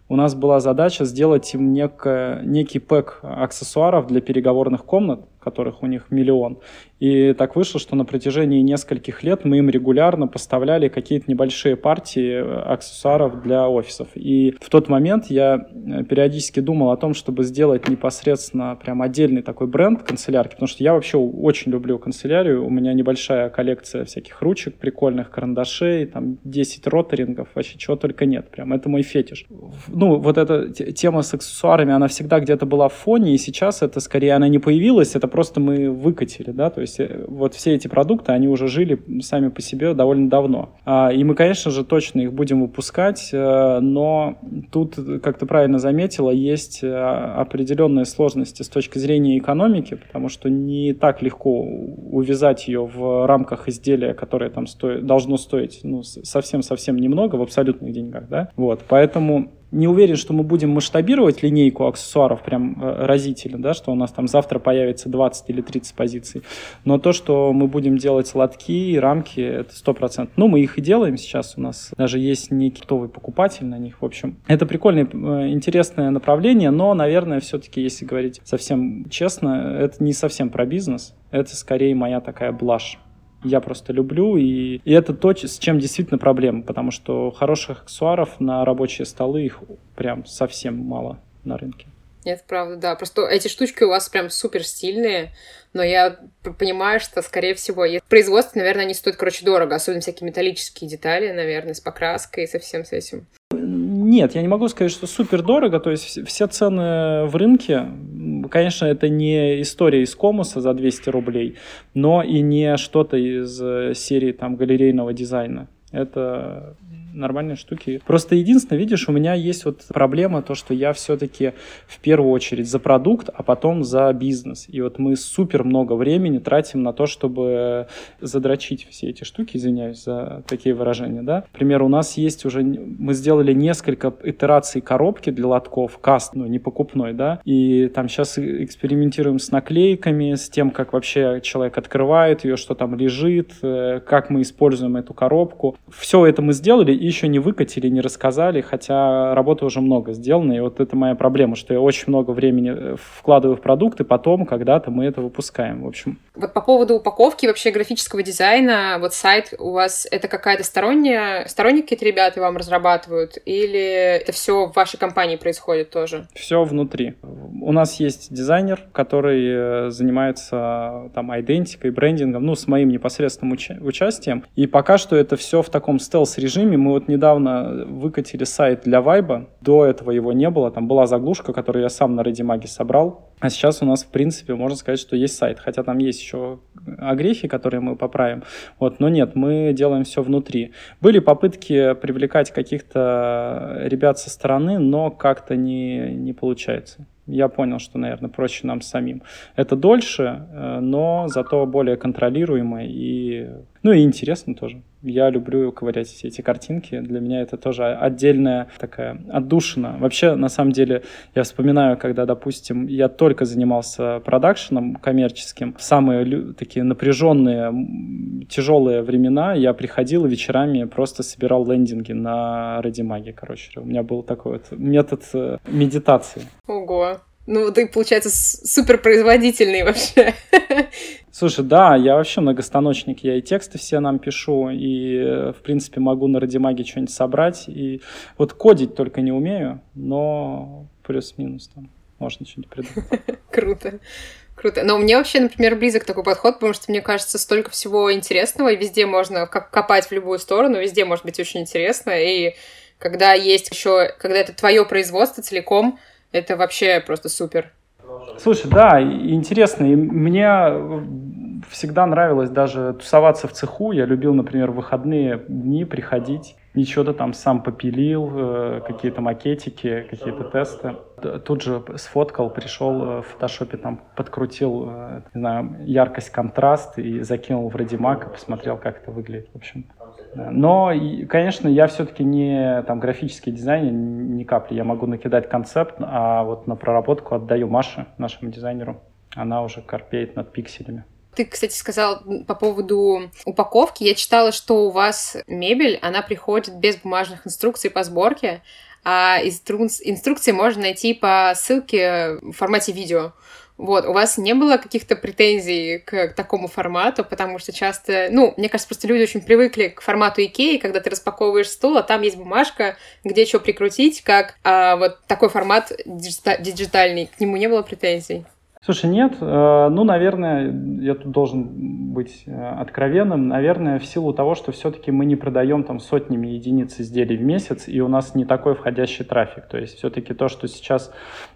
у нас была задача сделать им некое, некий пэк аксессуаров для переговорных комнат, которых у них миллион. И так вышло, что на протяжении нескольких лет мы им регулярно поставляли какие-то небольшие партии э, аксессуаров для офисов. И в тот момент я э, периодически думал о том, чтобы сделать непосредственно прям отдельный такой бренд канцелярки, потому что я вообще очень люблю канцелярию. У меня небольшая коллекция всяких ручек прикольных, карандашей, там 10 роторингов, вообще чего только нет. Прям это мой фетиш. Ну, вот эта тема с аксессуарами, она всегда где-то была в фоне, и сейчас это скорее она не появилась, это просто мы выкатили, да, то есть э, вот все эти продукты, они уже жили сами по себе довольно давно. А, и мы, конечно же, точно их будем выпускать, э, но тут, как ты правильно заметила, есть э, определенные сложности с точки зрения экономики, потому что не так легко увязать ее в рамках изделия, которое там стоит, должно стоить ну, совсем-совсем немного в абсолютных деньгах, да, вот, поэтому не уверен, что мы будем масштабировать линейку аксессуаров прям э, разительно, да, что у нас там завтра появится 20 или 30 позиций. Но то, что мы будем делать лотки, рамки, это 100%. Ну, мы их и делаем сейчас. У нас даже есть некий готовый покупатель на них. В общем, это прикольное, э, интересное направление, но, наверное, все-таки, если говорить совсем честно, это не совсем про бизнес. Это скорее моя такая блажь я просто люблю, и, и это то, с чем действительно проблема, потому что хороших аксессуаров на рабочие столы их прям совсем мало на рынке. Нет, правда, да. Просто эти штучки у вас прям супер стильные, но я понимаю, что, скорее всего, производство, наверное, они стоят, короче, дорого, особенно всякие металлические детали, наверное, с покраской и со всем с этим. Нет, я не могу сказать, что супер дорого. То есть все цены в рынке, конечно, это не история из комуса за 200 рублей, но и не что-то из э, серии там галерейного дизайна. Это нормальные штуки. Просто единственное, видишь, у меня есть вот проблема, то, что я все-таки в первую очередь за продукт, а потом за бизнес. И вот мы супер много времени тратим на то, чтобы задрочить все эти штуки, извиняюсь за такие выражения, да. Например, у нас есть уже, мы сделали несколько итераций коробки для лотков, каст, ну, не покупной, да, и там сейчас экспериментируем с наклейками, с тем, как вообще человек открывает ее, что там лежит, э, как мы используем эту коробку. Все это мы сделали, еще не выкатили, не рассказали, хотя работы уже много сделано, и вот это моя проблема, что я очень много времени э, вкладываю в продукты, потом когда-то мы это выпускаем, в общем. Вот по поводу упаковки вообще графического дизайна, вот сайт у вас это какая-то сторонняя, сторонние какие-то ребята вам разрабатывают, или это все в вашей компании происходит тоже? Все внутри. У нас есть дизайнер, который э, занимается там идентикой, брендингом, ну, с моим непосредственным уча- участием, и пока что это все в таком стелс-режиме, мы вот недавно выкатили сайт для Вайба. До этого его не было. Там была заглушка, которую я сам на Редимаге собрал. А сейчас у нас, в принципе, можно сказать, что есть сайт. Хотя там есть еще огрехи, которые мы поправим. Вот, но нет, мы делаем все внутри. Были попытки привлекать каких-то ребят со стороны, но как-то не, не получается я понял, что, наверное, проще нам самим. Это дольше, э, но зато более контролируемо и, ну и интересно тоже. Я люблю ковырять все эти картинки. Для меня это тоже отдельная такая отдушина. Вообще, на самом деле, я вспоминаю, когда, допустим, я только занимался продакшеном коммерческим, в самые такие напряженные, тяжелые времена я приходил и вечерами просто собирал лендинги на Радимаге, короче. У меня был такой вот метод э, медитации. Ого. Ну, ты, получается, суперпроизводительный вообще. <laughs> Слушай, да, я вообще многостаночник. Я и тексты все нам пишу, и, в принципе, могу на Радимаге что-нибудь собрать. И вот кодить только не умею, но плюс-минус там можно что-нибудь придумать. <laughs> Круто. Круто. Но мне вообще, например, близок такой подход, потому что мне кажется, столько всего интересного, и везде можно копать в любую сторону, везде может быть очень интересно. И когда есть еще, когда это твое производство целиком, это вообще просто супер. Слушай, да, интересно. И мне всегда нравилось даже тусоваться в цеху. Я любил, например, в выходные дни приходить ничего-то там сам попилил, э, какие-то макетики, какие-то тесты. Тут же сфоткал, пришел э, в фотошопе, там подкрутил, э, не знаю, яркость, контраст и закинул в Redimag и посмотрел, как это выглядит, в общем. Но, конечно, я все-таки не там графический дизайнер, ни капли. Я могу накидать концепт, а вот на проработку отдаю Маше, нашему дизайнеру. Она уже корпеет над пикселями. Ты, кстати, сказал по поводу упаковки. Я читала, что у вас мебель, она приходит без бумажных инструкций по сборке, а инструкции можно найти по ссылке в формате видео. Вот, у вас не было каких-то претензий к такому формату, потому что часто, ну, мне кажется, просто люди очень привыкли к формату Икеи, когда ты распаковываешь стул, а там есть бумажка, где что прикрутить, как а, вот такой формат диджитальный, к нему не было претензий. Слушай, нет, э, ну, наверное, я тут должен быть э, откровенным, наверное, в силу того, что все-таки мы не продаем там сотнями единиц изделий в месяц, и у нас не такой входящий трафик. То есть все-таки то, что сейчас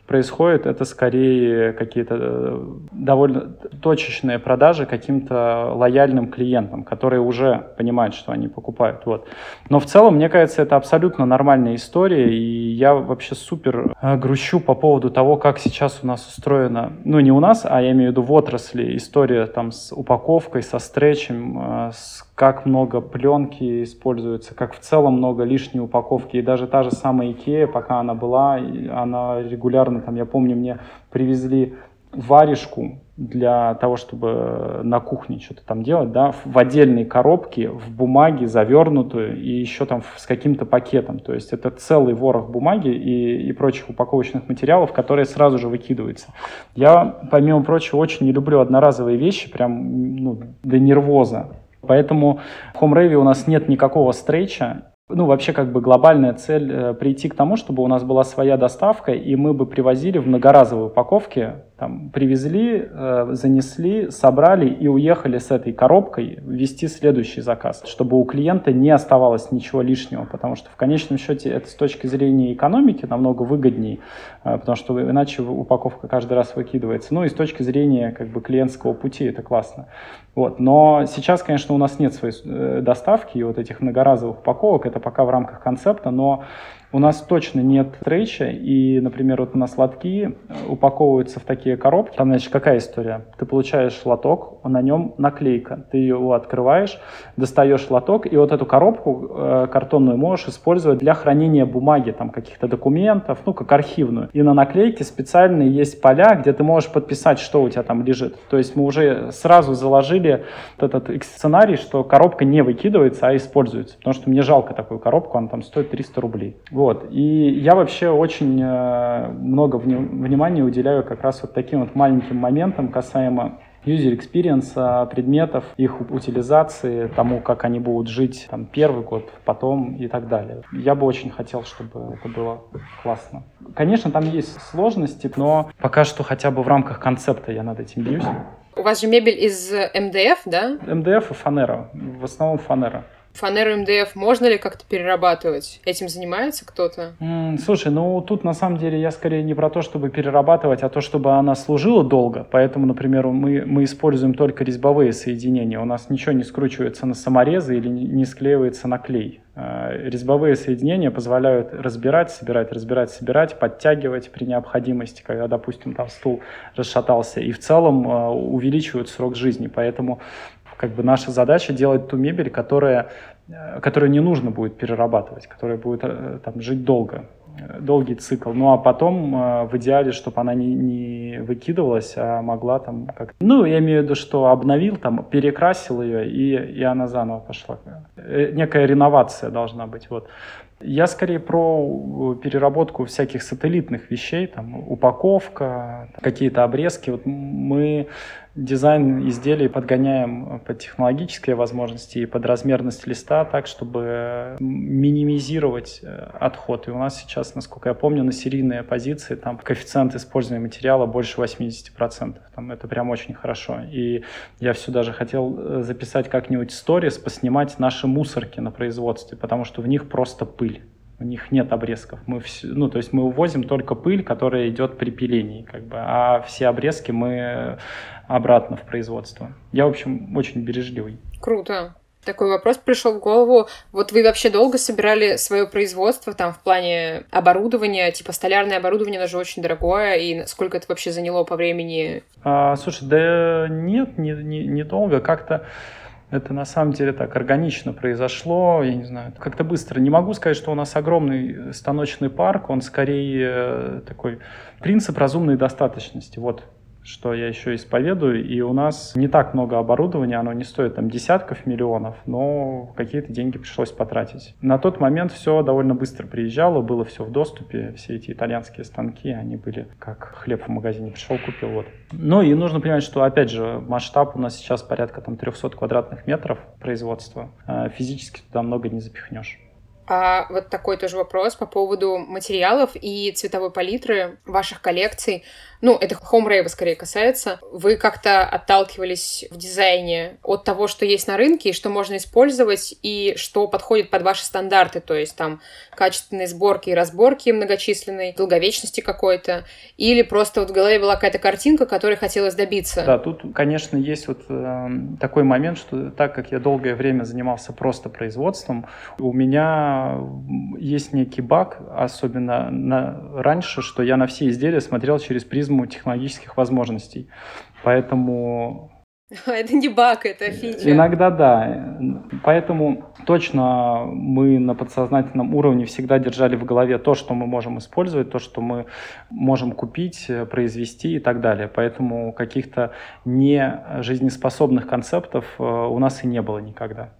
происходит, это скорее какие-то э, довольно точечные продажи каким-то лояльным клиентам, которые уже понимают, что они покупают. Вот. Но в целом, мне кажется, это абсолютно нормальная история, и я вообще супер грущу по поводу того, как сейчас у нас устроено ну не у нас, а я имею в виду в отрасли, история там с упаковкой, со стречем, э, с как много пленки используется, как в целом много лишней упаковки. И даже та же самая Икея, пока она была, она регулярно, там, я помню, мне привезли варежку для того, чтобы на кухне что-то там делать, да, в отдельной коробке, в бумаге завернутую и еще там с каким-то пакетом. То есть это целый ворох бумаги и, и прочих упаковочных материалов, которые сразу же выкидываются. Я, помимо прочего, очень не люблю одноразовые вещи, прям ну, до нервоза. Поэтому в HomeRave у нас нет никакого стрейча, ну, вообще как бы глобальная цель э, прийти к тому, чтобы у нас была своя доставка, и мы бы привозили в многоразовые упаковки, там, привезли, э, занесли, собрали и уехали с этой коробкой вести следующий заказ, чтобы у клиента не оставалось ничего лишнего, потому что в конечном счете это с точки зрения экономики намного выгоднее, э, потому что иначе упаковка каждый раз выкидывается. Ну и с точки зрения как бы клиентского пути это классно. Вот. Но сейчас, конечно, у нас нет своей э, доставки и вот этих многоразовых упаковок, это пока в рамках концепта, но у нас точно нет трейча, и, например, вот на сладки э, упаковываются в такие коробки. Там, значит, какая история? Ты получаешь лоток, на нем наклейка. Ты его открываешь, достаешь лоток, и вот эту коробку э, картонную можешь использовать для хранения бумаги, там, каких-то документов, ну, как архивную. И на наклейке специальные есть поля, где ты можешь подписать, что у тебя там лежит. То есть мы уже сразу заложили этот сценарий, что коробка не выкидывается, а используется. Потому что мне жалко такую коробку, она там стоит 300 рублей. Вот. И я вообще очень э, много внимания уделяю как раз вот таким вот маленьким моментам касаемо user experience а, предметов, их утилизации, тому, как они будут жить там, первый год, потом и так далее. Я бы очень хотел, чтобы это было классно. Конечно, там есть сложности, но пока что хотя бы в рамках концепта я над этим бьюсь. У вас же мебель из МДФ, да? МДФ и фанера. В основном фанера. Фанеру МДФ можно ли как-то перерабатывать? Этим занимается кто-то? Mm, слушай, ну тут на самом деле я скорее не про то, чтобы перерабатывать, а то, чтобы она служила долго. Поэтому, например, мы, мы используем только резьбовые соединения. У нас ничего не скручивается на саморезы или не склеивается на клей. А, резьбовые соединения позволяют разбирать, собирать, разбирать, собирать, подтягивать при необходимости, когда, допустим, там стул расшатался, и в целом а, увеличивают срок жизни. Поэтому как бы наша задача делать ту мебель, которая, э, которую не нужно будет перерабатывать, которая будет э, там, жить долго, э, долгий цикл. Ну а потом в идеале, чтобы она не, не выкидывалась, а могла там как Ну, я имею в виду, что обновил, там, перекрасил ее, и, и она заново пошла. Некая реновация должна быть. Вот. Я скорее про переработку всяких сателлитных вещей, там, упаковка, какие-то обрезки. Вот мы дизайн изделий подгоняем под технологические возможности и под размерность листа так, чтобы минимизировать э, отход. И у нас сейчас, насколько я помню, на серийные позиции там коэффициент использования материала больше 80%. Там это прям очень хорошо. И я все даже хотел э, записать как-нибудь сторис, поснимать наши мусорки на производстве, потому что в них просто пыль у них нет обрезков. Мы все, ну, то есть мы увозим только пыль, которая идет при пилении, как бы, а все обрезки мы обратно в производство. Я, в общем, очень бережливый. Круто. Такой вопрос пришел в голову. Вот вы вообще долго собирали свое производство там в плане оборудования, типа столярное оборудование, оно же очень дорогое, и сколько это вообще заняло по времени? А, слушай, да нет, не, не, не долго. Как-то это на самом деле так органично произошло, я не знаю, как-то быстро. Не могу сказать, что у нас огромный станочный парк, он скорее э, такой принцип разумной достаточности. Вот что я еще исповедую, и у нас не так много оборудования, оно не стоит там десятков миллионов, но какие-то деньги пришлось потратить. На тот момент все довольно быстро приезжало, было все в доступе, все эти итальянские станки, они были как хлеб в магазине пришел, купил, вот. Ну и нужно понимать, что, опять же, масштаб у нас сейчас порядка там 300 квадратных метров производства, а физически туда много не запихнешь. А вот такой тоже вопрос по поводу материалов и цветовой палитры ваших коллекций. Ну, это Home Rave скорее касается, вы как-то отталкивались в дизайне от того, что есть на рынке и что можно использовать, и что подходит под ваши стандарты, то есть там качественные сборки и разборки многочисленной, долговечности какой-то, или просто вот в голове была какая-то картинка, которой хотелось добиться? Да, тут, конечно, есть вот э, такой момент, что так как я долгое время занимался просто производством, у меня есть некий баг, особенно на, раньше, что я на все изделия смотрел через призму технологических возможностей. Поэтому <laughs> это не баг, это фича. Иногда да. Поэтому точно мы на подсознательном уровне всегда держали в голове то, что мы можем использовать, то, что мы можем купить, произвести и так далее. Поэтому каких-то не жизнеспособных концептов э, у нас и не было никогда.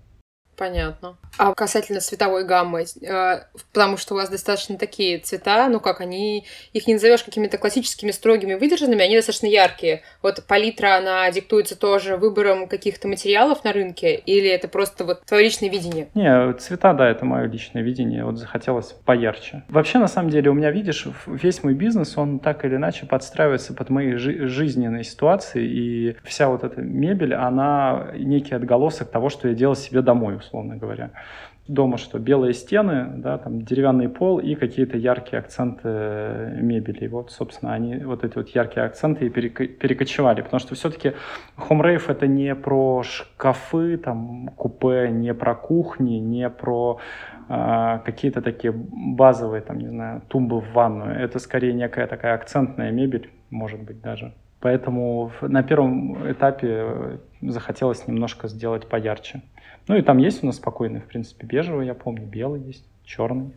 Понятно. А касательно цветовой гаммы, э, потому что у вас достаточно такие цвета, ну как они, их не назовешь какими-то классическими, строгими, выдержанными, они достаточно яркие. Вот палитра, она диктуется тоже выбором каких-то материалов на рынке, или это просто вот твое личное видение? Не, цвета, да, это мое личное видение, вот захотелось поярче. Вообще, на самом деле, у меня, видишь, весь мой бизнес, он так или иначе подстраивается под мои жи- жизненные ситуации, и вся вот эта мебель, она некий отголосок того, что я делал себе домой, условно говоря. Дома что? Белые стены, да, там деревянный пол и какие-то яркие акценты мебели. И вот, собственно, они, вот эти вот яркие акценты и перекочевали. Потому что все-таки Rave это не про шкафы, там, купе, не про кухни, не про э, какие-то такие базовые, там, не знаю, тумбы в ванную. Это скорее некая такая акцентная мебель, может быть, даже. Поэтому на первом этапе захотелось немножко сделать поярче. Ну и там есть у нас спокойный, в принципе, бежевый, я помню, белый есть, черный.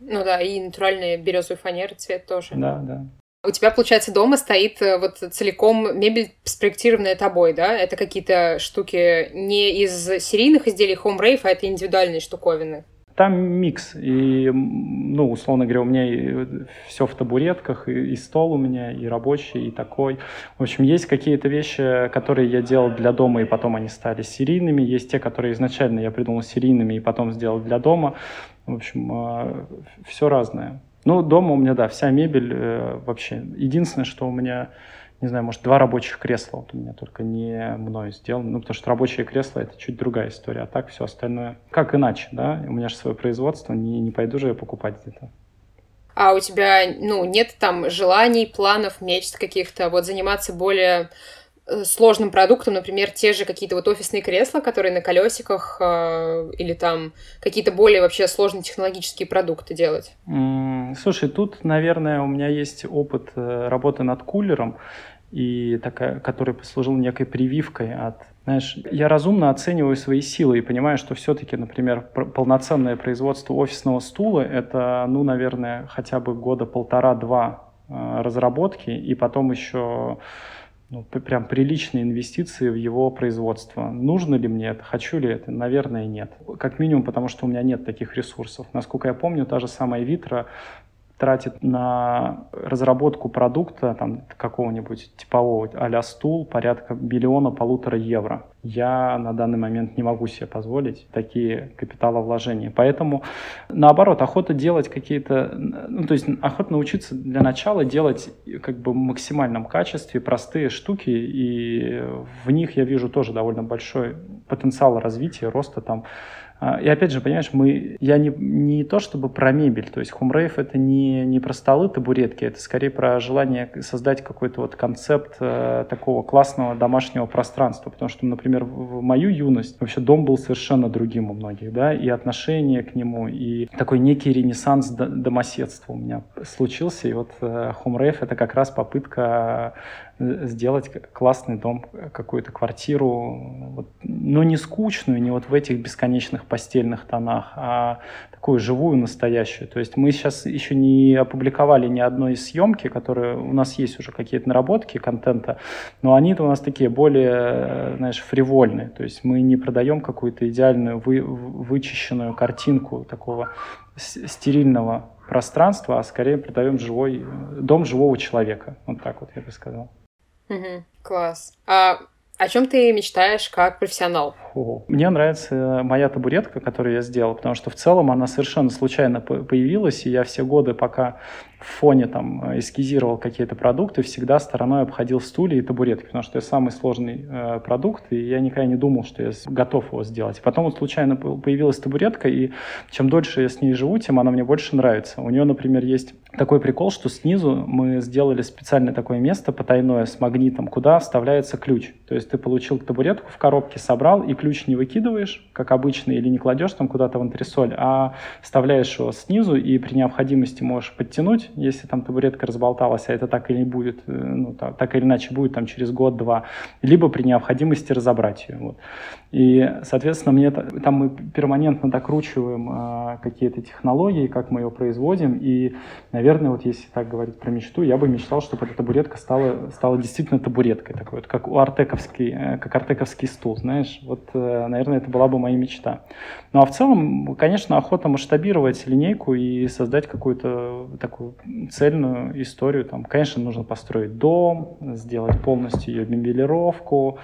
Ну да, и натуральный березовый фанер цвет тоже. Да, да. У тебя, получается, дома стоит э, вот целиком мебель, спроектированная тобой, да? Это какие-то штуки не из серийных изделий Home Rave, а это индивидуальные штуковины? Там микс, и, ну, условно говоря, у меня все в табуретках, и, и стол у меня, и рабочий, и такой. В общем, есть какие-то вещи, которые я делал для дома, и потом они стали серийными. Есть те, которые изначально я придумал серийными, и потом сделал для дома. В общем, а, все разное. Ну, дома у меня, да, вся мебель э, вообще. Единственное, что у меня не знаю, может, два рабочих кресла вот у меня только не мною сделано, ну, потому что рабочие кресла — это чуть другая история, а так все остальное. Как иначе, да, у меня же свое производство, не, не пойду же я покупать где-то. А у тебя, ну, нет там желаний, планов, мечт каких-то, вот заниматься более сложным продуктом, например, те же какие-то вот офисные кресла, которые на колесиках, э, или там какие-то более вообще сложные технологические продукты делать? Mm, слушай, тут, наверное, у меня есть опыт э, работы над кулером, и такая, который послужил некой прививкой от знаешь, я разумно оцениваю свои силы и понимаю, что все-таки, например, полноценное производство офисного стула — это, ну, наверное, хотя бы года полтора-два э, разработки, и потом еще ну, прям приличные инвестиции в его производство. Нужно ли мне это, хочу ли это? Наверное, нет. Как минимум, потому что у меня нет таких ресурсов. Насколько я помню, та же самая Витра тратит на разработку продукта там, какого-нибудь типового а стул порядка миллиона полутора евро. Я на данный момент не могу себе позволить такие капиталовложения. Поэтому, наоборот, охота делать какие-то... Ну, то есть охота научиться для начала делать как бы в максимальном качестве простые штуки, и в них я вижу тоже довольно большой потенциал развития, роста там и опять же, понимаешь, мы, я не, не то чтобы про мебель, то есть хумрейв это не, не про столы, табуретки, это скорее про желание создать какой-то вот концепт э, такого классного домашнего пространства, потому что, например, в, в мою юность вообще дом был совершенно другим у многих, да, и отношение к нему, и такой некий ренессанс домоседства у меня случился, и вот э, хумрейв это как раз попытка сделать классный дом, какую-то квартиру, вот, но не скучную, не вот в этих бесконечных постельных тонах, а такую живую, настоящую. То есть мы сейчас еще не опубликовали ни одной съемки, которые у нас есть уже какие-то наработки контента, но они-то у нас такие более, знаешь, фривольные. То есть мы не продаем какую-то идеальную вы, вычищенную картинку такого стерильного пространства, а скорее продаем живой дом живого человека. Вот так вот я бы сказал. Угу, класс. А о чем ты мечтаешь как профессионал? Мне нравится моя табуретка, которую я сделал, потому что в целом она совершенно случайно появилась, и я все годы, пока в фоне там эскизировал какие-то продукты, всегда стороной обходил стулья и табуретки, потому что это самый сложный э, продукт, и я никогда не думал, что я готов его сделать. Потом вот случайно появилась табуретка, и чем дольше я с ней живу, тем она мне больше нравится. У нее, например, есть такой прикол, что снизу мы сделали специальное такое место потайное с магнитом, куда вставляется ключ. То есть ты получил табуретку в коробке, собрал, и ключ не выкидываешь, как обычно, или не кладешь там куда-то в антресоль, а вставляешь его снизу, и при необходимости можешь подтянуть, если там табуретка разболталась, а это так или будет, э, ну, так, так или иначе будет там через год-два, либо при необходимости разобрать ее. Вот. И, соответственно, мне там мы перманентно докручиваем э, какие-то технологии, как мы ее производим. И, наверное, вот если так говорить про мечту, я бы мечтал, чтобы эта табуретка стала, стала действительно табуреткой, такой вот, как у артековский, э, как артековский стул, знаешь. Вот, наверное, это была бы моя мечта. Ну а в целом, конечно, охота масштабировать линейку и создать какую-то такую цельную историю. Там, конечно, нужно построить дом, сделать полностью ее мебелировку,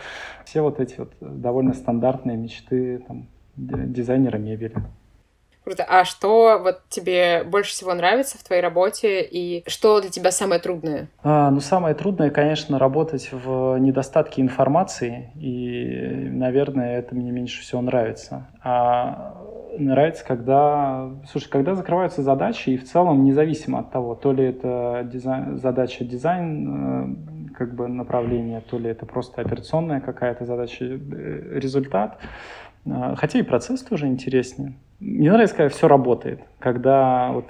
все вот эти вот довольно стандартные мечты там, дизайнера мебели. Круто. А что вот тебе больше всего нравится в твоей работе и что для тебя самое трудное? А, ну, самое трудное, конечно, работать в недостатке информации. И, наверное, это мне меньше всего нравится. А нравится, когда... Слушай, когда закрываются задачи, и в целом, независимо от того, то ли это дизайн, задача дизайн э, как бы направление, то ли это просто операционная какая-то задача, э, результат. А, хотя и процесс тоже интереснее. Мне нравится, когда все работает, когда вот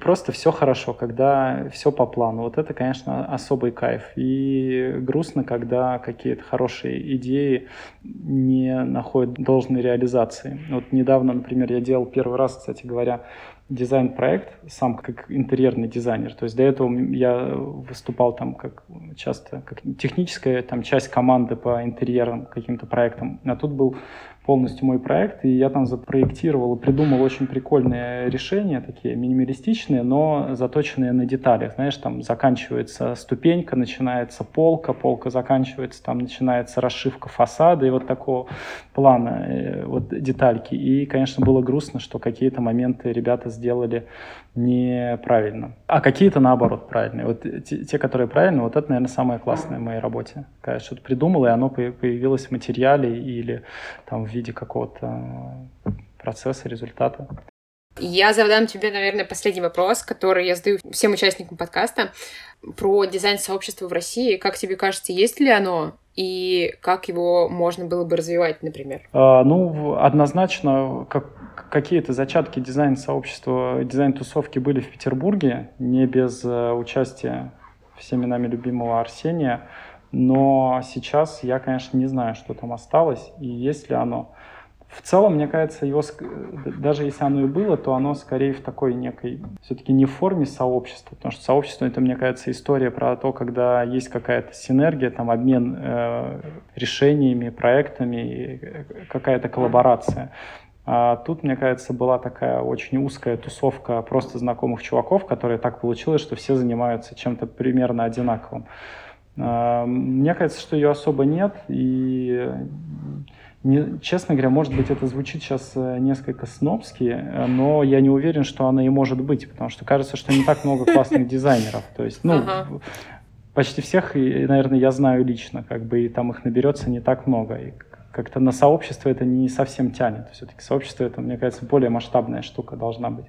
просто все хорошо, когда все по плану. Вот это, конечно, особый кайф. И грустно, когда какие-то хорошие идеи не находят должной реализации. Вот недавно, например, я делал первый раз, кстати говоря, дизайн-проект сам как интерьерный дизайнер. То есть до этого я выступал там как часто как техническая там часть команды по интерьерным каким-то проектам. А тут был полностью мой проект, и я там запроектировал и придумал очень прикольные решения, такие минималистичные, но заточенные на деталях. Знаешь, там заканчивается ступенька, начинается полка, полка заканчивается, там начинается расшивка фасада и вот такого плана э, вот детальки. И, конечно, было грустно, что какие-то моменты ребята сделали неправильно, а какие-то наоборот правильные. Вот те, те, которые правильные, вот это, наверное, самое классное в моей работе. Когда что-то придумал, и оно появилось в материале или там в виде какого-то процесса, результата. Я задам тебе, наверное, последний вопрос, который я задаю всем участникам подкаста про дизайн сообщества в России. Как тебе кажется, есть ли оно? И как его можно было бы развивать, например? А, ну, однозначно, как, какие-то зачатки дизайн-сообщества, дизайн-тусовки были в Петербурге, не без э, участия всеми нами любимого Арсения, но сейчас я, конечно, не знаю, что там осталось и есть ли оно. В целом, мне кажется, его, даже если оно и было, то оно скорее в такой некой, все-таки не в форме сообщества, потому что сообщество это, мне кажется, история про то, когда есть какая-то синергия, там обмен э, решениями, проектами, э, какая-то коллаборация. А тут, мне кажется, была такая очень узкая тусовка просто знакомых чуваков, которые так получилось, что все занимаются чем-то примерно одинаковым. А, мне кажется, что ее особо нет, и не, честно говоря, может быть, это звучит сейчас э, несколько снобски, э, но я не уверен, что она и может быть, потому что кажется, что не так много классных <laughs> дизайнеров. То есть, ну, ага. почти всех, наверное, я знаю лично, как бы, и там их наберется не так много. И как-то на сообщество это не совсем тянет. Все-таки сообщество это, мне кажется, более масштабная штука должна быть.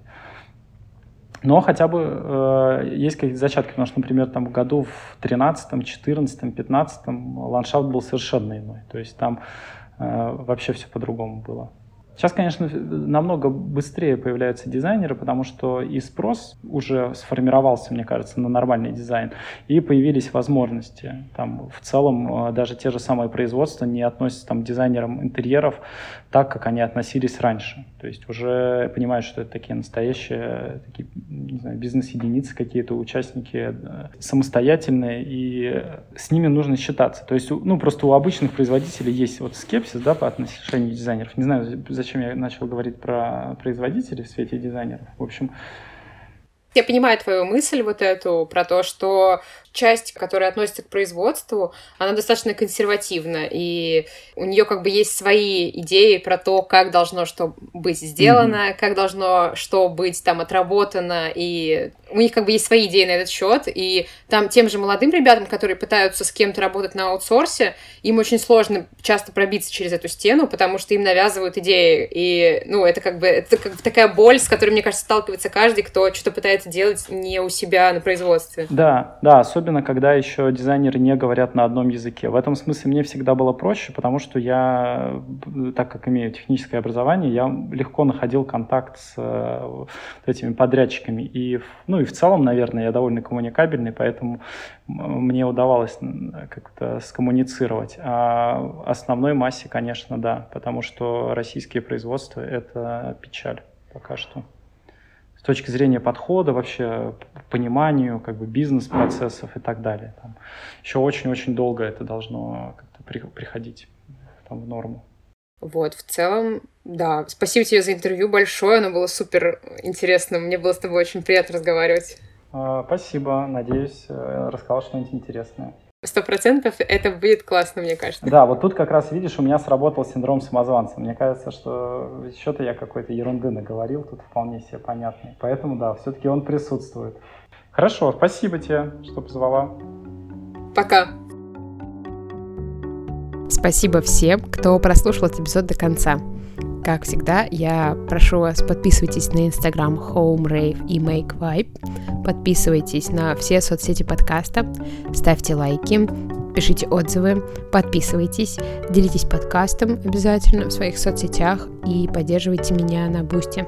Но хотя бы э, есть какие-то зачатки, потому что, например, там в году в 13, 14, 15 ландшафт был совершенно иной. То есть там вообще все по-другому было. Сейчас, конечно, намного быстрее появляются дизайнеры, потому что и спрос уже сформировался, мне кажется, на нормальный дизайн, и появились возможности. Там в целом э, даже те же самые производства не относятся там, к дизайнерам интерьеров так, как они относились раньше. То есть уже понимают, что это такие настоящие такие, не знаю, бизнес-единицы какие-то, участники э, самостоятельные, и с ними нужно считаться. То есть, ну, просто у обычных производителей есть вот скепсис, да, по отношению дизайнеров. Не знаю, зачем я начал говорить про производителей в свете дизайнеров. В общем, я понимаю твою мысль вот эту про то, что часть, которая относится к производству, она достаточно консервативна, и у нее как бы есть свои идеи про то, как должно что быть сделано, mm-hmm. как должно что быть там отработано, и у них как бы есть свои идеи на этот счет, и там тем же молодым ребятам, которые пытаются с кем-то работать на аутсорсе, им очень сложно часто пробиться через эту стену, потому что им навязывают идеи, и, ну, это как бы, это как бы такая боль, с которой, мне кажется, сталкивается каждый, кто что-то пытается делать не у себя на производстве. Да, да, особенно особенно когда еще дизайнеры не говорят на одном языке. В этом смысле мне всегда было проще, потому что я, так как имею техническое образование, я легко находил контакт с э, вот этими подрядчиками. И, ну и в целом, наверное, я довольно коммуникабельный, поэтому мне удавалось как-то скоммуницировать. А основной массе, конечно, да, потому что российские производства — это печаль пока что с точки зрения подхода, вообще пониманию как бы бизнес-процессов и так далее. Там еще очень-очень долго это должно как-то при, приходить там, в норму. Вот, в целом, да. Спасибо тебе за интервью большое, оно было супер интересно. Мне было с тобой очень приятно разговаривать. А, спасибо, надеюсь, э, рассказал что-нибудь интересное. Сто процентов это будет классно, мне кажется. Да, вот тут как раз, видишь, у меня сработал синдром самозванца. Мне кажется, что что-то я какой-то ерунды наговорил, тут вполне себе понятный. Поэтому, да, все-таки он присутствует. Хорошо, спасибо тебе, что позвала. Пока. Спасибо всем, кто прослушал этот эпизод до конца. Как всегда, я прошу вас, подписывайтесь на инстаграм Home Rave и Make Vibe, подписывайтесь на все соцсети подкаста, ставьте лайки, пишите отзывы, подписывайтесь, делитесь подкастом обязательно в своих соцсетях и поддерживайте меня на бусте.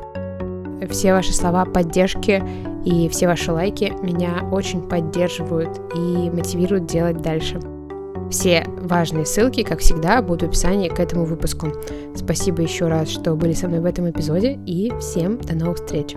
Все ваши слова поддержки и все ваши лайки меня очень поддерживают и мотивируют делать дальше. Все важные ссылки, как всегда, будут в описании к этому выпуску. Спасибо еще раз, что были со мной в этом эпизоде, и всем до новых встреч!